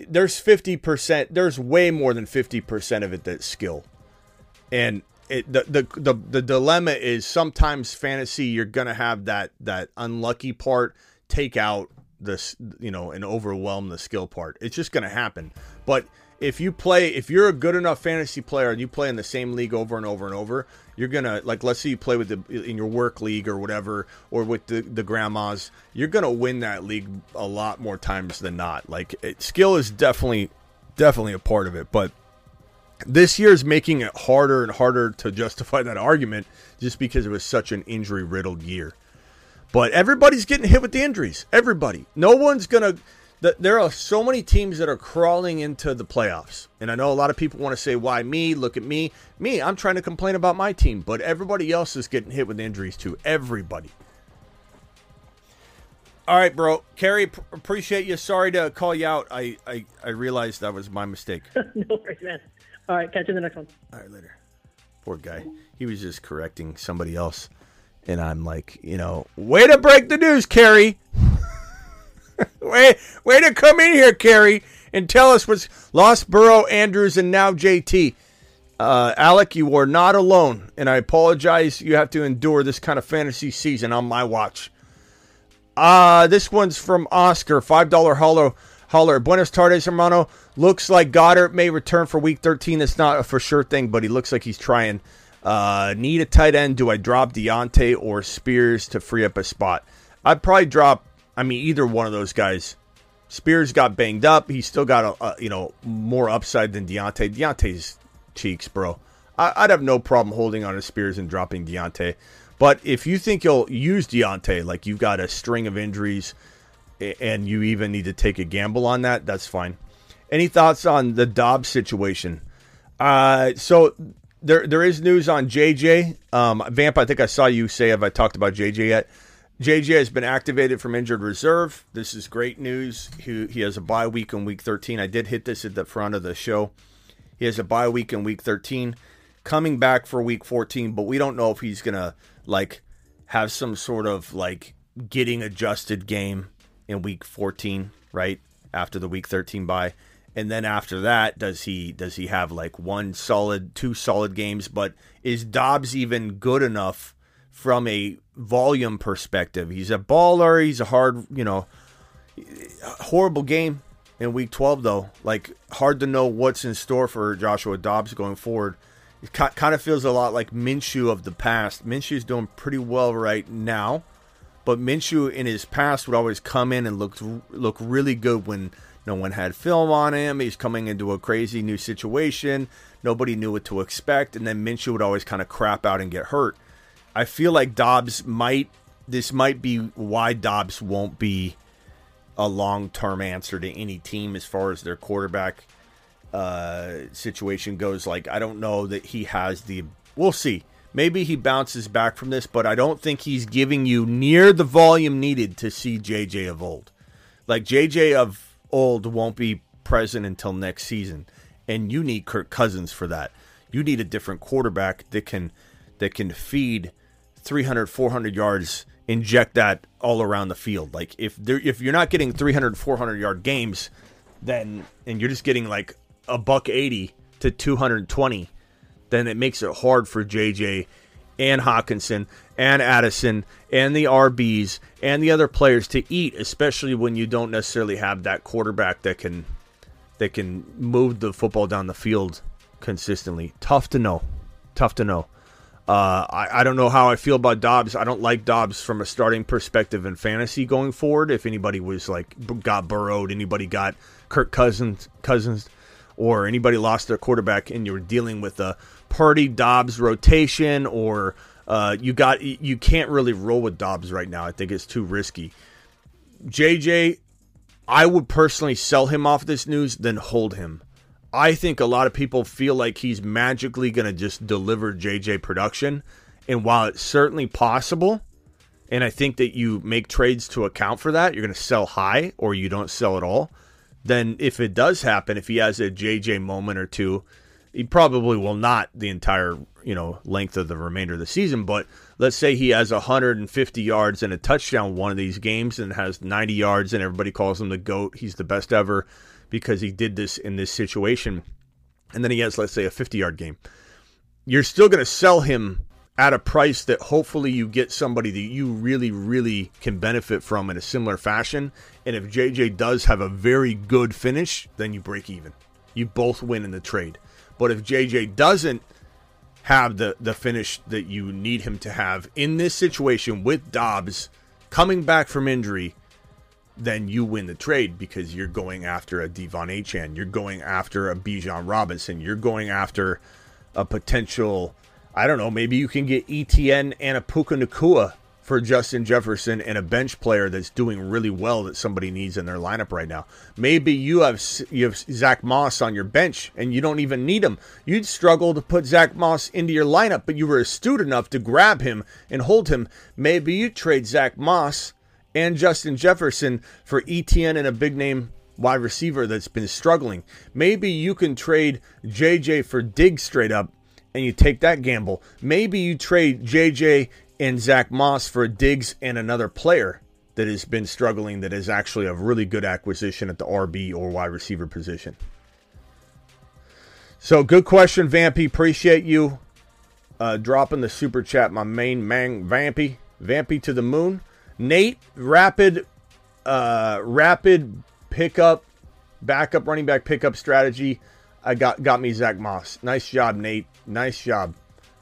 there's 50% there's way more than 50% of it that's skill and it, the, the the the dilemma is sometimes fantasy you're gonna have that that unlucky part take out this you know and overwhelm the skill part it's just gonna happen but if you play if you're a good enough fantasy player and you play in the same league over and over and over you're gonna like let's say you play with the in your work league or whatever or with the the grandmas you're gonna win that league a lot more times than not. Like it, skill is definitely definitely a part of it but this year is making it harder and harder to justify that argument just because it was such an injury riddled year. But everybody's getting hit with the injuries. Everybody. No one's gonna the, there are so many teams that are crawling into the playoffs. And I know a lot of people want to say, why me? Look at me. Me, I'm trying to complain about my team, but everybody else is getting hit with injuries too. Everybody. All right, bro. Kerry, p- appreciate you. Sorry to call you out. I, I, I realized that was my mistake. no worries, man. All right, catch you in the next one. All right, later. Poor guy. He was just correcting somebody else. And I'm like, you know, way to break the news, Kerry. way, way to come in here, Kerry, and tell us what's lost Burrow, Andrews, and now JT. Uh, Alec, you are not alone, and I apologize. You have to endure this kind of fantasy season on my watch. Uh, this one's from Oscar, five dollar holler. Holler. Buenos tardes, hermano. Looks like Goedert may return for week 13. That's not a for sure thing, but he looks like he's trying. Uh, need a tight end. Do I drop Deontay or Spears to free up a spot? I'd probably drop I mean, either one of those guys. Spears got banged up. He's still got a, a you know more upside than Deontay. Deontay's cheeks, bro. I, would have no problem holding on to Spears and dropping Deontay. But if you think you'll use Deontay, like you've got a string of injuries, and you even need to take a gamble on that, that's fine. Any thoughts on the Dobbs situation? Uh, so there there is news on JJ. Um, Vamp, I think I saw you say, have I talked about JJ yet? JJ has been activated from injured reserve. This is great news. He, he has a bye week in week 13. I did hit this at the front of the show. He has a bye week in week 13, coming back for week 14, but we don't know if he's going to like have some sort of like getting adjusted game in week 14, right? After the week 13 bye. And then after that, does he does he have like one solid, two solid games? But is Dobbs even good enough from a volume perspective. He's a baller. He's a hard, you know, horrible game in week 12, though. Like, hard to know what's in store for Joshua Dobbs going forward. It kind of feels a lot like Minshew of the past. Minshew's doing pretty well right now, but Minshew in his past would always come in and look look really good when no one had film on him. He's coming into a crazy new situation. Nobody knew what to expect, and then Minshew would always kind of crap out and get hurt. I feel like Dobbs might this might be why Dobbs won't be a long term answer to any team as far as their quarterback uh, situation goes. Like I don't know that he has the. We'll see. Maybe he bounces back from this, but I don't think he's giving you near the volume needed to see JJ of old. Like JJ of old won't be present until next season, and you need Kirk Cousins for that. You need a different quarterback that can that can feed 300, 400 yards, inject that all around the field. Like if there, if you're not getting 300, 400 yard games, then and you're just getting like a buck 80 to 220, then it makes it hard for JJ and Hockenson and Addison and the RBs and the other players to eat, especially when you don't necessarily have that quarterback that can that can move the football down the field consistently. Tough to know. Tough to know. Uh, I, I don't know how I feel about Dobbs. I don't like Dobbs from a starting perspective in fantasy going forward. If anybody was like got burrowed, anybody got Kirk Cousins, Cousins, or anybody lost their quarterback, and you were dealing with a Purdy Dobbs rotation, or uh, you got you can't really roll with Dobbs right now. I think it's too risky. JJ, I would personally sell him off this news, then hold him. I think a lot of people feel like he's magically going to just deliver JJ production. And while it's certainly possible, and I think that you make trades to account for that, you're going to sell high or you don't sell at all. Then, if it does happen, if he has a JJ moment or two, he probably will not the entire you know length of the remainder of the season. But let's say he has 150 yards and a touchdown one of these games and has 90 yards, and everybody calls him the goat. He's the best ever because he did this in this situation. And then he has, let's say, a 50 yard game. You're still going to sell him at a price that hopefully you get somebody that you really, really can benefit from in a similar fashion. And if JJ does have a very good finish, then you break even. You both win in the trade. But if JJ doesn't have the, the finish that you need him to have in this situation with Dobbs coming back from injury, then you win the trade because you're going after a De'Von Achane, you're going after a Bijan Robinson, you're going after a potential, I don't know, maybe you can get ETN and a Puka Nacua for Justin Jefferson and a bench player that's doing really well that somebody needs in their lineup right now. Maybe you have you have Zack Moss on your bench and you don't even need him. You'd struggle to put Zack Moss into your lineup, but you were astute enough to grab him and hold him. Maybe you trade Zack Moss and Justin Jefferson for ETN and a big name wide receiver that's been struggling. Maybe you can trade JJ for Diggs straight up and you take that gamble. Maybe you trade JJ and Zack Moss for Diggs and another player that has been struggling that is actually a really good acquisition at the RB or wide receiver position. So good question, Vampy. Appreciate you uh, dropping the super chat, my main man, Vampy. Vampy to the moon. Nate, rapid, uh, rapid pickup, backup running back pickup strategy. I got got me Zack Moss. Nice job, Nate. Nice job.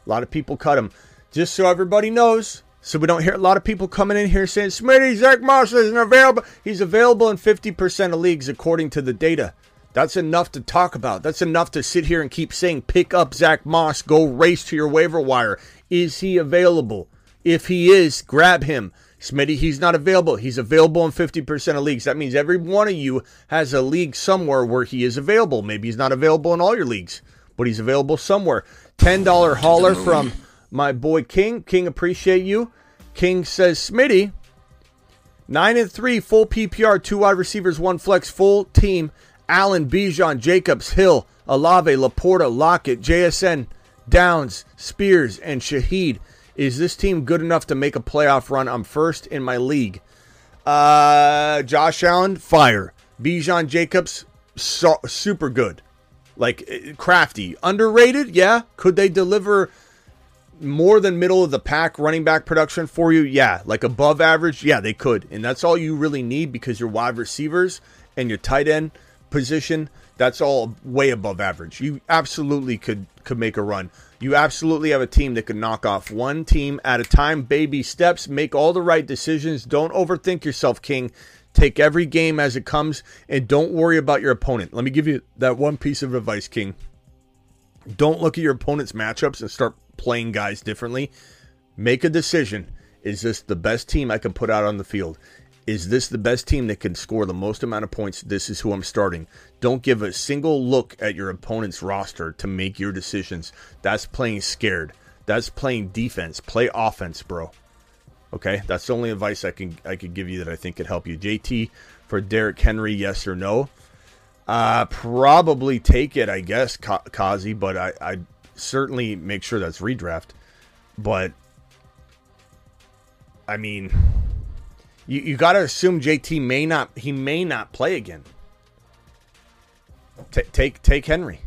A lot of people cut him. Just so everybody knows, so we don't hear a lot of people coming in here saying Smitty Zack Moss isn't available. He's available in 50% of leagues according to the data. That's enough to talk about. That's enough to sit here and keep saying pick up Zack Moss, go race to your waiver wire. Is he available? If he is, grab him. Smitty, he's not available. He's available in 50% of leagues. That means every one of you has a league somewhere where he is available. Maybe he's not available in all your leagues, but he's available somewhere. $10 hauler from my boy King. King, appreciate you. King says, Smitty, 9 and 3, full PPR, two wide receivers, one flex, full team. Allen, Bijan, Jacobs, Hill, Olave, Laporta, Lockett, JSN, Downs, Spears, and Shaheed. Is this team good enough to make a playoff run? I'm first in my league. Uh, Josh Allen, fire. Bijan Jacobs, so, super good. Like eh, crafty. Underrated, yeah. Could they deliver more than middle of the pack running back production for you? Yeah. Like above average? Yeah, they could. And that's all you really need because your wide receivers and your tight end position, that's all way above average. You absolutely could could make a run. You absolutely have a team that can knock off one team at a time, baby steps, make all the right decisions. Don't overthink yourself, King. Take every game as it comes and don't worry about your opponent. Let me give you that one piece of advice, King. Don't look at your opponent's matchups and start playing guys differently. Make a decision. Is this the best team I can put out on the field? Is this the best team that can score the most amount of points? This is who I'm starting. Don't give a single look at your opponent's roster to make your decisions. That's playing scared. That's playing defense. Play offense, bro. Okay, that's the only advice I can I could give you that I think could help you. JT for Derrick Henry, yes or no? Uh, probably take it, I guess, Kazi, but I I certainly make sure that's redraft. But I mean, you, you got to assume JT may not he may not play again. T- take take Henry,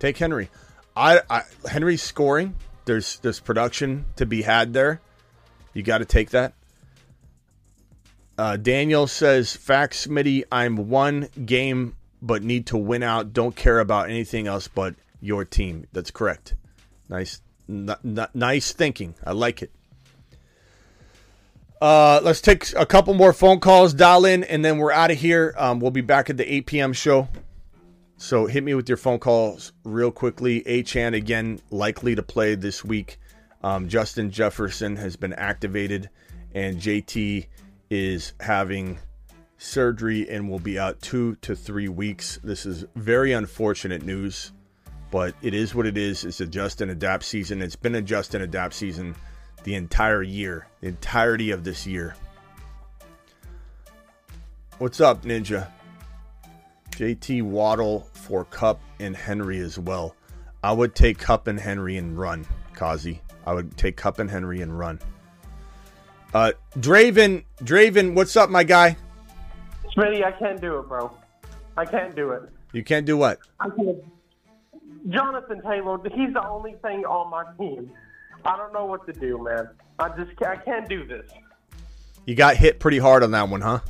take Henry. I, I Henry's scoring. There's there's production to be had there. You got to take that. Uh, Daniel says, "Facts, Smitty. I'm one game, but need to win out. Don't care about anything else but your team." That's correct. Nice, N- n- nice thinking. I like it. Uh, let's take a couple more phone calls, dial in, and then we're out of here. Um, we'll be back at the 8 p.m. show. So hit me with your phone calls real quickly. Achane again likely to play this week. Um, Justin Jefferson has been activated, and JT is having surgery and will be out two to three weeks. This is very unfortunate news, but it is what it is. It's a just and adapt season. It's been a just and adapt season the entire year, the entirety of this year. What's up, Ninja? JT Waddle for Kupp and Henry as well. I would take Kupp and Henry and run, Kazi. I would take Kupp and Henry and run. Uh, Draven, Draven, what's up, my guy? Smitty, I can't do it, bro. I can't do it. You can't do what? I can't. Jonathan Taylor, he's the only thing on my team. I don't know what to do, man. I just can't, I can't do this. You got hit pretty hard on that one, huh?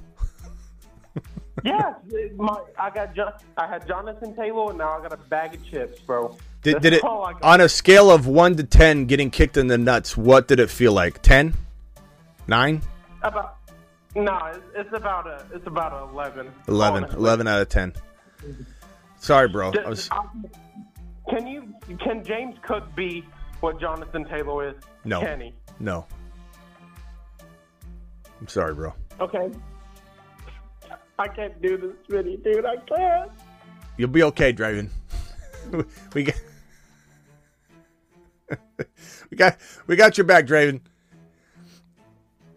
yeah, my, I got I had Jonathan Taylor, and now I got a bag of chips, bro. Did, That's did it all I got. on a scale of one to ten, getting kicked in the nuts? What did it feel like? Ten, nine, About no, it's, it's about a it's about a eleven. 11, Honestly. 11 out of ten. Sorry, bro. I was, Can you can James Cook be what Jonathan Taylor is? no, Can he? no. I'm sorry, bro. Okay. I can't do this, Smitty, dude. I can't. You'll be okay, Draven. we got we got we got your back, Draven.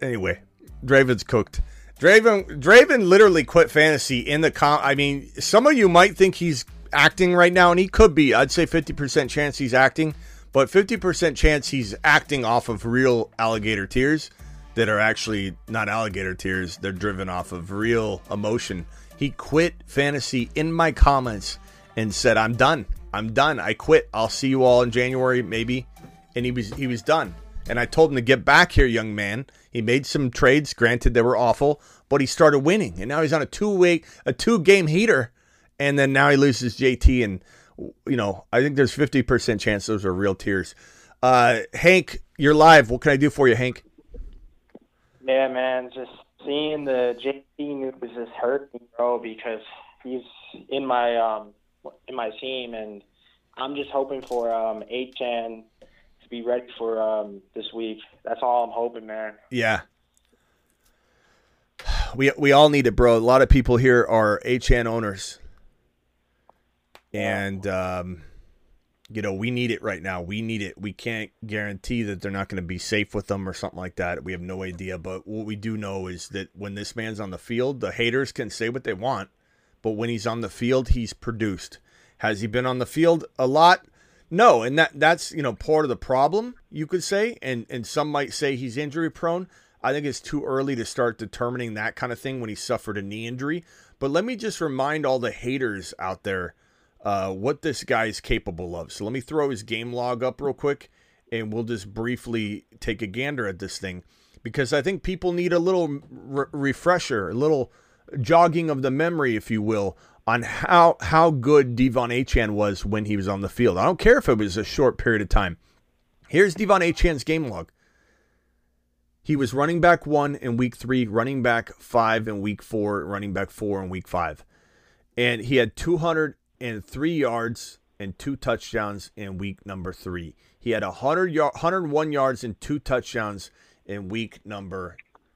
Anyway, Draven's cooked. Draven Draven literally quit fantasy in the com. I mean, some of you might think he's acting right now, and he could be. I'd say fifty percent chance he's acting, but fifty percent chance he's acting off of real alligator tears that are actually not alligator tears. They're driven off of real emotion. He quit fantasy in my comments and said, "I'm done. I'm done. I quit. I'll see you all in January, maybe." And he was he was done. And I told him to get back here, young man. He made some trades. Granted, they were awful, but he started winning, and now he's on a two week a two game heater. And then now he loses JT, and you know I think there's fifty percent chance those are real tears. Uh, Hank, you're live. What can I do for you, Hank? Yeah, man, just seeing the JT news just hurting, bro, because he's in my um in my team, and I'm just hoping for um Achane to be ready for um this week. That's all I'm hoping, man. Yeah. We we all need it, bro. A lot of people here are HN owners. And um you know, we need it right now. We need it. We can't guarantee that they're not going to be safe with them or something like that. We have no idea, but what we do know is that when this man's on the field, the haters can say what they want, but when he's on the field, he's produced. Has he been on the field a lot? No, and that that's you know part of the problem you could say, and and some might say he's injury prone. I think it's too early to start determining that kind of thing when he suffered a knee injury. But let me just remind all the haters out there uh, what this guy is capable of. So let me throw his game log up real quick, and we'll just briefly take a gander at this thing because I think people need a little re- refresher, a little jogging of the memory, if you will, on how how good De'Von Achane was when he was on the field. I don't care if it was a short period of time. Here's De'Von Achane's game log. He was running back one in week three, running back five in week four, running back four in week five. And he had 203 yards and two touchdowns in week number three. He had 100 y- 101 yards and two touchdowns in week number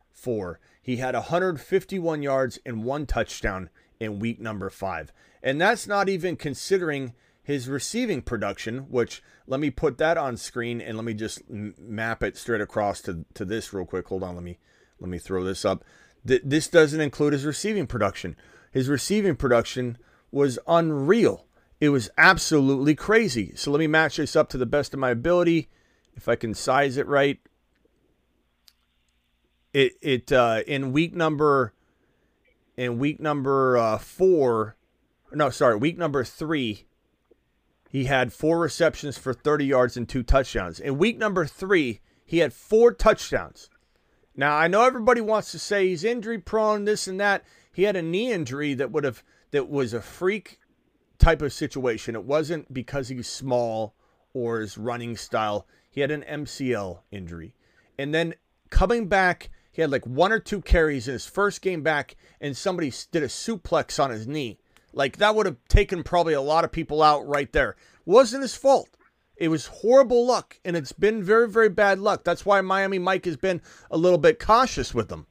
four. He had 151 yards and one touchdown in week number five. And that's not even considering his receiving production, which let me put that on screen and let me just m- map it straight across to, to this real quick. Hold on, let me let me throw this up. Th- this doesn't include his receiving production. His receiving production was unreal. It was absolutely crazy. So let me match this up to the best of my ability. If I can size it right, it it uh, in week number in week number uh, four, no, sorry, week number three, he had four receptions for 30 yards and two touchdowns. In week number three, he had four touchdowns. Now I know everybody wants to say he's injury prone, this and that. He had a knee injury that would have that was a freak type of situation. It wasn't because he's small or his running style. He had an MCL injury. And then coming back, he had like one or two carries in his first game back, and somebody did a suplex on his knee. Like that would have taken probably a lot of people out right there. Wasn't his fault. It was horrible luck, and it's been very, very bad luck. That's why Miami Mike has been a little bit cautious with them.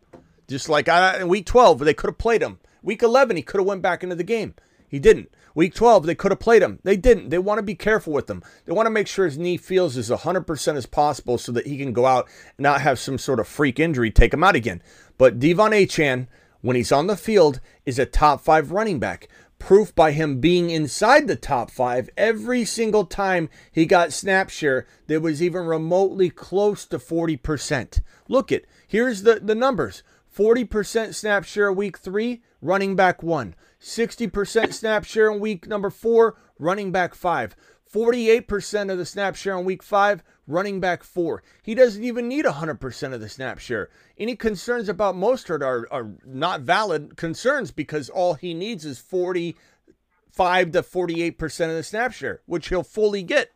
Just like uh, in week 12, they could have played him. Week 11, he could have went back into the game. He didn't. Week 12, they could have played him. They didn't. They want to be careful with him. They want to make sure his knee feels as 100% as possible so that he can go out and not have some sort of freak injury take him out again. But De'Von Achane, when he's on the field, is a top five running back. Proof by him being inside the top five every single time he got snap share that was even remotely close to 40%. Look it. Here's the, the numbers. 40% snap share week three, running back one. 60% snap share in week number four, running back five. 48% of the snap share in week five, running back four. He doesn't even need 100% of the snap share. Any concerns about Mostert are, are not valid concerns because all he needs is 45 to 48% of the snap share, which he'll fully get.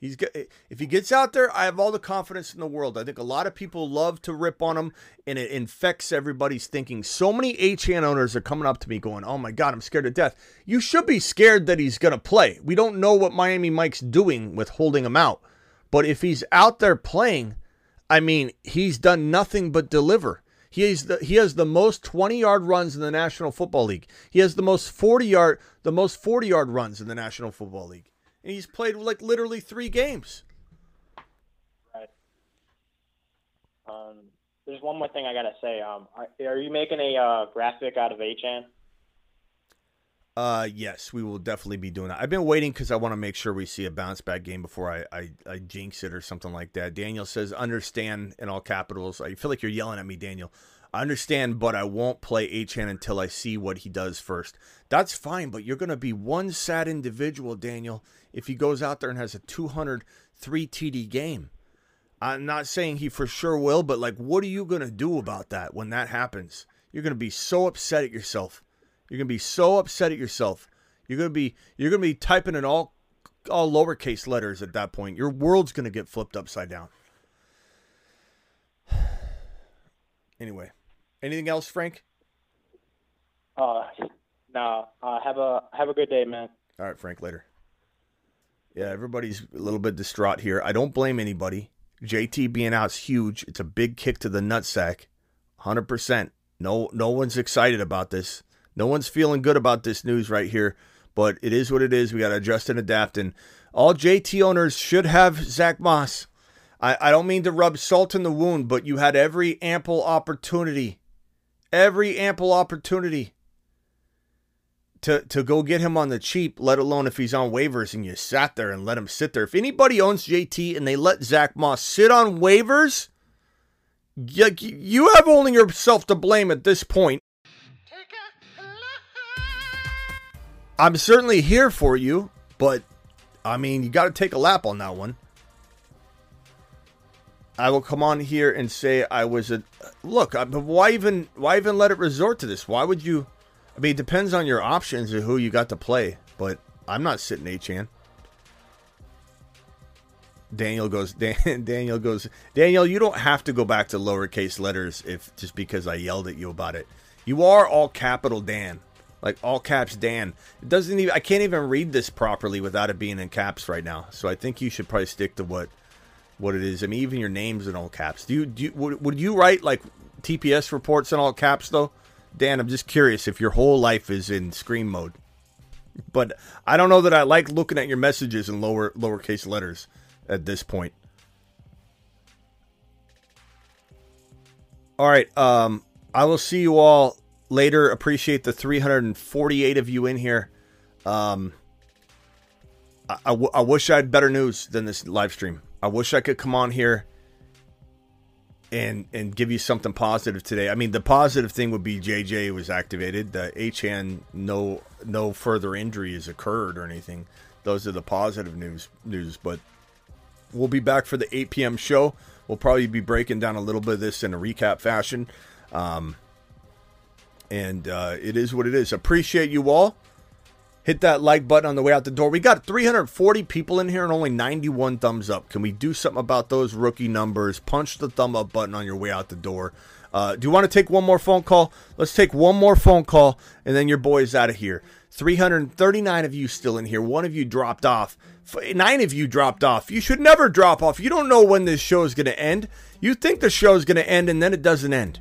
He's eh, if he gets out there, I have all the confidence in the world. I think a lot of people love to rip on him, and it infects everybody's thinking. So many Achane owners are coming up to me going, "Oh my God, I'm scared to death." You should be scared that he's going to play. We don't know what Miami Mike's doing with holding him out, but if he's out there playing, I mean, he's done nothing but deliver. He is the, he has the most 20 yard runs in the National Football League. He has the most 40 yard the most 40 yard runs in the National Football League and he's played like literally three games. Right. Um, there's one more thing I gotta say. Um, are, are you making a uh, graphic out of Achane? Uh, yes, we will definitely be doing that. I've been waiting because I want to make sure we see a bounce back game before I, I, I jinx it or something like that. Daniel says, understand in all capitals. I feel like you're yelling at me, Daniel. I understand, but I won't play Achane until I see what he does first. That's fine, but you're going to be one sad individual, Daniel, if he goes out there and has a 203 TD game. I'm not saying he for sure will, but like, what are you going to do about that when that happens? You're going to be so upset at yourself. You're going to be so upset at yourself. You're going to be you're going to be typing in all all lowercase letters at that point. Your world's going to get flipped upside down. Anyway, anything else, Frank? Uh, no. Uh, have a have a good day, man. All right, Frank. Later. Yeah, everybody's a little bit distraught here. I don't blame anybody. JT being out's huge. It's a big kick to the nutsack. 100%. No no one's excited about this. No one's feeling good about this news right here, but it is what it is. We got to adjust and adapt and all JT owners should have Zack Moss. I, I don't mean to rub salt in the wound, but you had every ample opportunity. Every ample opportunity to to go get him on the cheap, let alone if he's on waivers and you sat there and let him sit there. If anybody owns JT and they let Zack Moss sit on waivers, you, you have only yourself to blame at this point. I'm certainly here for you, but I mean, you got to take a lap on that one. I will come on here and say I was a look. But why even why even let it resort to this? Why would you? I mean, it depends on your options and who you got to play, but I'm not sitting Achane. Daniel goes. Dan, Daniel goes. Daniel, you don't have to go back to lowercase letters if just because I yelled at you about it. You are all capital Dan, like all caps Dan. It doesn't even. I can't even read this properly without it being in caps right now. So I think you should probably stick to what what it is. I mean, even your name's in all caps. Do you do? You, would, would you write like TPS reports in all caps though? Dan, I'm just curious if your whole life is in screen mode. But I don't know that I like looking at your messages in lower lowercase letters at this point. All right, um, I will see you all later. Appreciate the 348 of you in here. Um, I, I, w- I wish I had better news than this live stream. I wish I could come on here and and give you something positive today. I mean, the positive thing would be JJ was activated. The HN no no further injuries occurred or anything. Those are the positive news news. But we'll be back for the 8 p.m. show. We'll probably be breaking down a little bit of this in a recap fashion. Um, and uh, it is what it is. Appreciate you all. Hit that like button on the way out the door. We got 340 people in here and only 91 thumbs up. Can we do something about those rookie numbers? Punch the thumb up button on your way out the door. Uh, do you want to take one more phone call? Let's take one more phone call, and then your boy is out of here. 339 of you still in here. One of you dropped off. Nine of you dropped off. You should never drop off. You don't know when this show is going to end. You think the show is going to end, and then it doesn't end.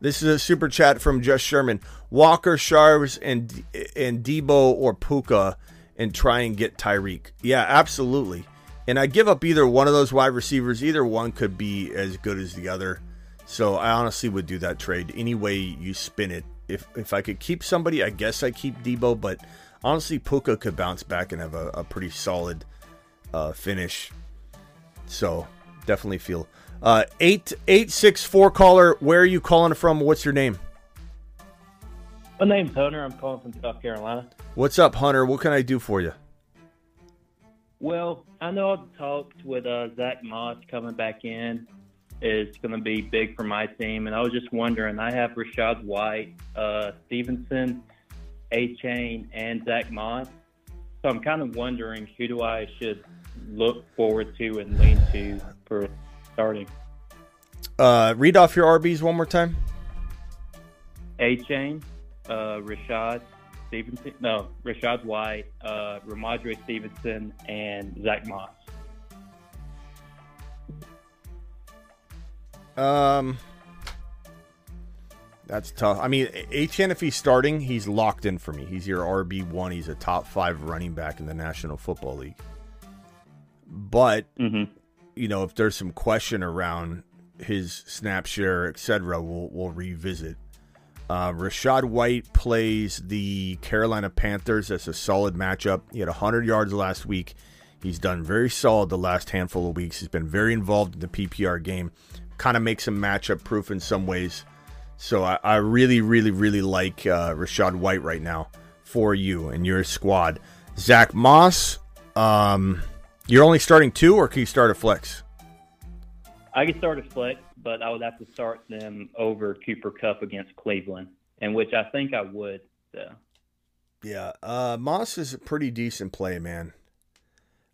This is a super chat from Just Sherman. Walker, Sharps, and and Deebo or Puka, and try and get Tyreek. Yeah, absolutely. And I give up either one of those wide receivers. Either one could be as good as the other. So I honestly would do that trade any way you spin it. If if I could keep somebody, I guess I keep Deebo. But honestly, Puka could bounce back and have a, a pretty solid uh, finish. So definitely feel uh, eight eight six four caller. Where are you calling from? What's your name? My name's Hunter. I'm calling from South Carolina. What's up, Hunter? What can I do for you? Well, I know I've talked with uh, Zack Moss coming back in. It's going to be big for my team, and I was just wondering. I have Rachaad White, uh, Stevenson, Achane, and Zack Moss. So I'm kind of wondering who do I should look forward to and lean to for starting. Uh, read off your RBs one more time. Achane, uh, Rashad Stevenson, no, Rachaad White, uh, Rhamondre Stevenson, and Zack Moss. Um, that's tough. I mean, Achane if he's starting, he's locked in for me. He's your RB one. He's a top five running back in the National Football League. But you know, if there's some question around his snap share, etc., we'll we'll revisit. Uh, Rachaad White plays the Carolina Panthers. That's a solid matchup. He had 100 yards last week. He's done very solid the last handful of weeks. He's been very involved in the PPR game. Kind of makes him matchup proof in some ways. So I, I really, really, really like uh, Rachaad White right now for you and your squad. Zack Moss, um, you're only starting two, or can you start a flex? I could start a flex, but I would have to start them over Cooper Kupp against Cleveland, and which I think I would. So. Yeah, uh, Moss is a pretty decent play, man.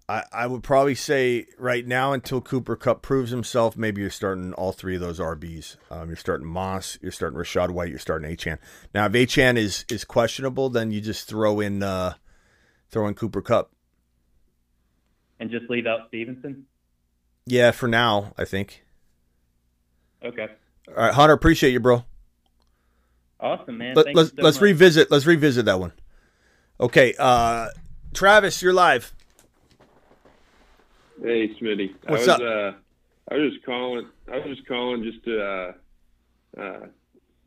I, I would probably say right now until Cooper Kupp proves himself, maybe you're starting all three of those RBs. Um, you're starting Moss, you're starting Rachaad White, you're starting Achane. Now, if Achane is is questionable, then you just throw in uh, throw in Cooper Kupp. And just leave out Stevenson. Yeah, for now, I think. Okay. All right, Hunter, appreciate you, bro. Awesome, man. Let, Thank let's so let's much. revisit let's revisit that one. Okay, uh, Travis, you're live. Hey, Smitty. What's I up? was, Uh, I was just calling. I was just calling just to uh, uh,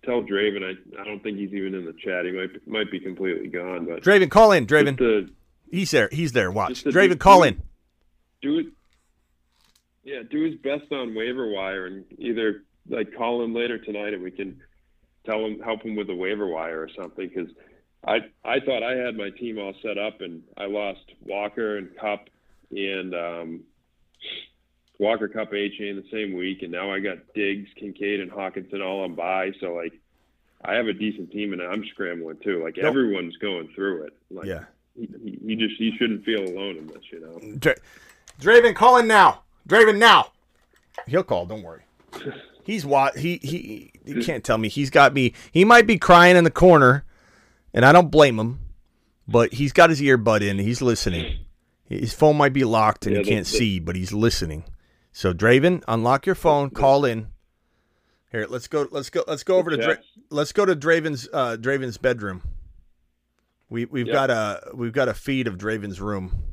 tell Draven. I, I don't think he's even in the chat. He might be, might be completely gone. But Draven, call in. Draven, to he's there. He's there. Watch. Draven, do- call do- in. Do it. Yeah, do his best on waiver wire, and either like call him later tonight, and we can tell him help him with the waiver wire or something. Because I I thought I had my team all set up, and I lost Walker and Kupp and um, Walker Kupp A chain the same week, and now I got Diggs, Kincaid, and Hockenson all on bye. So like, I have a decent team, and I'm scrambling too. Like Nope. everyone's going through it. Like, Yeah. he, he- he just he shouldn't feel alone in this, you know. Dra- Draven, call in now. Draven, now. He'll call. Don't worry. He's what he he. You can't tell me he's got me. He might be crying in the corner, and I don't blame him. But he's got his earbud in. He's listening. His phone might be locked and Yeah, he can't the- the- see, but he's listening. So Draven, unlock your phone. Call in. Here, let's go. Let's go. Let's go over to Dra- let's go to Draven's uh, Draven's bedroom. We we've Yep. got a we've got a feed of Draven's room.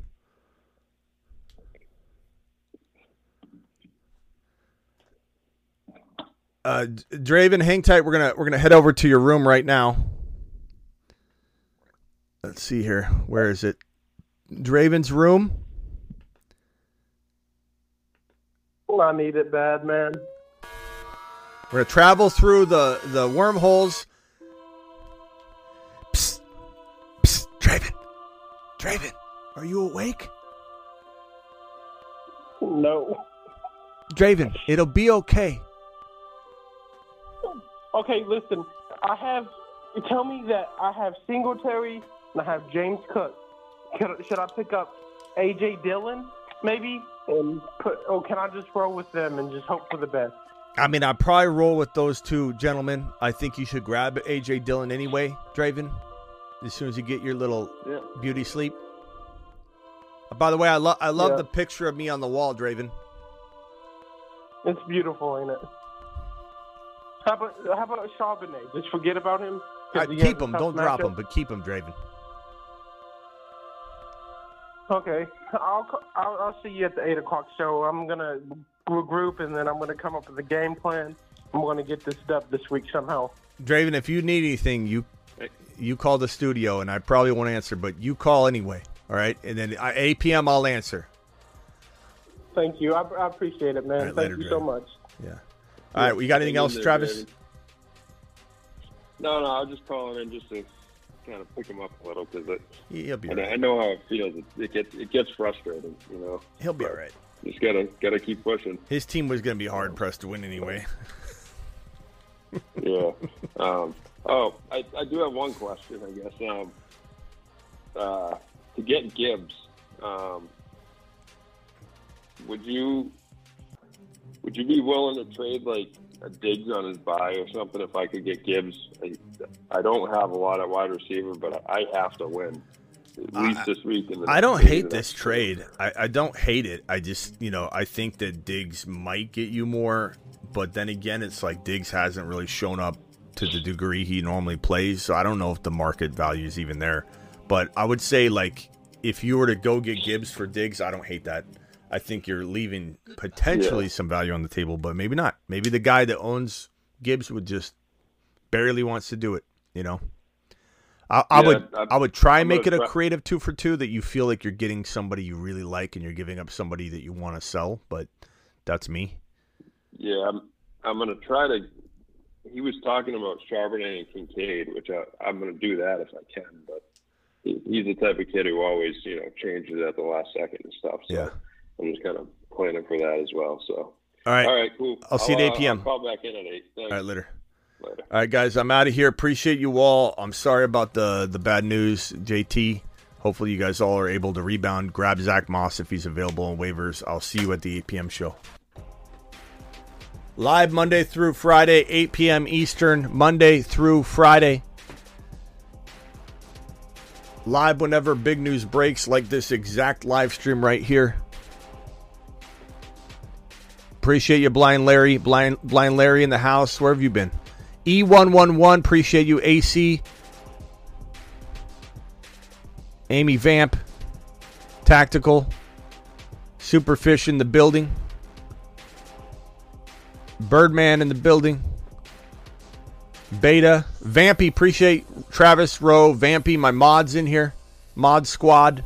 Uh, Draven, hang tight. We're gonna we're gonna head over to your room right now. Let's see here. Where is it? Draven's room. Well, I need it bad, man. We're gonna travel through the the wormholes. Psst, psst, Draven, Draven, are you awake? No. Draven, it'll be okay. Okay, listen. I have. Tell me that I have Singletary, and I have James Cook. Could, should I pick up AJ Dillon maybe and put? Oh, can I just roll with them and just hope for the best? I mean, I'd probably roll with those two gentlemen. I think you should grab AJ Dillon anyway, Draven, as soon as you get your little Yeah. beauty sleep. Uh, By the way, I love I love Yeah. the picture of me on the wall, Draven. It's beautiful, ain't it? How about how about Charbonnet? Just forget about him. I, keep him, don't drop him, but keep him, Draven. Okay, I'll, I'll I'll see you at the eight o'clock show. I'm gonna regroup and then I'm gonna come up with a game plan. I'm gonna get this stuff this week somehow. Draven, if you need anything, you you call the studio, and I probably won't answer, but you call anyway. All right, and then at 8 p.m. I'll answer. Thank you. I, I appreciate it, man. Right, Thank later, you so much. Yeah. All right, we got anything else, there, Travis? No, no, I was just calling in just to kind of pick him up a little because He'll be I, know- right. I know how it feels. It, it gets it gets frustrating, you know. He'll be all right. Just gotta gotta keep pushing. His team was going to be hard pressed to win anyway. yeah. Um, oh, I, I do have one question, I guess. Um, uh, to get Gibbs, um, would you would you be willing to trade like a Diggs on his bye or something if I could get Gibbs? I, I don't have a lot of wide receiver, but I have to win at least this week. In the I don't hate this trade. I, I don't hate it. I just, you know, I think that Diggs might get you more, but then again, it's like Diggs hasn't really shown up to the degree he normally plays, so I don't know if the market value is even there. But I would say, like, if you were to go get Gibbs for Diggs, I don't hate that. I think you're leaving potentially Yeah. some value on the table, but maybe not. Maybe the guy that owns Gibbs would just barely wants to do it, you know? I, I Yeah, would I- I would try and make it a creative two for two that you feel like you're getting somebody you really like and you're giving up somebody that you want to sell, but that's me. Yeah, I'm I'm gonna try to. He was talking about Charbonnet and Kincaid, which I, I'm gonna do that if I can. But he, he's the type of kid who always, you know, changes at the last second and stuff. So Yeah. I'm just kind of planning for that as well. So All right. all right, cool. I'll see you at 8 uh, p.m. I'll call back in at eight. Thanks. All right, later. Later. All right, guys, I'm out of here. Appreciate you all. I'm sorry about the the bad news, JT. Hopefully, you guys all are able to rebound. Grab Zack Moss if he's available on waivers. I'll see you at the 8 p.m. show. Live Monday through Friday, 8 p.m. Eastern, Monday through Friday. Live whenever big news breaks, like this exact live stream right here. Appreciate you, Blind Larry. Blind, Blind Larry in the house. Where have you been? E111, appreciate you, AC. Amy Vamp. Tactical. Superfish in the building. Birdman in the building. Beta. Vampy, appreciate Travis Rowe. Vampy, my mods in here. Mod squad.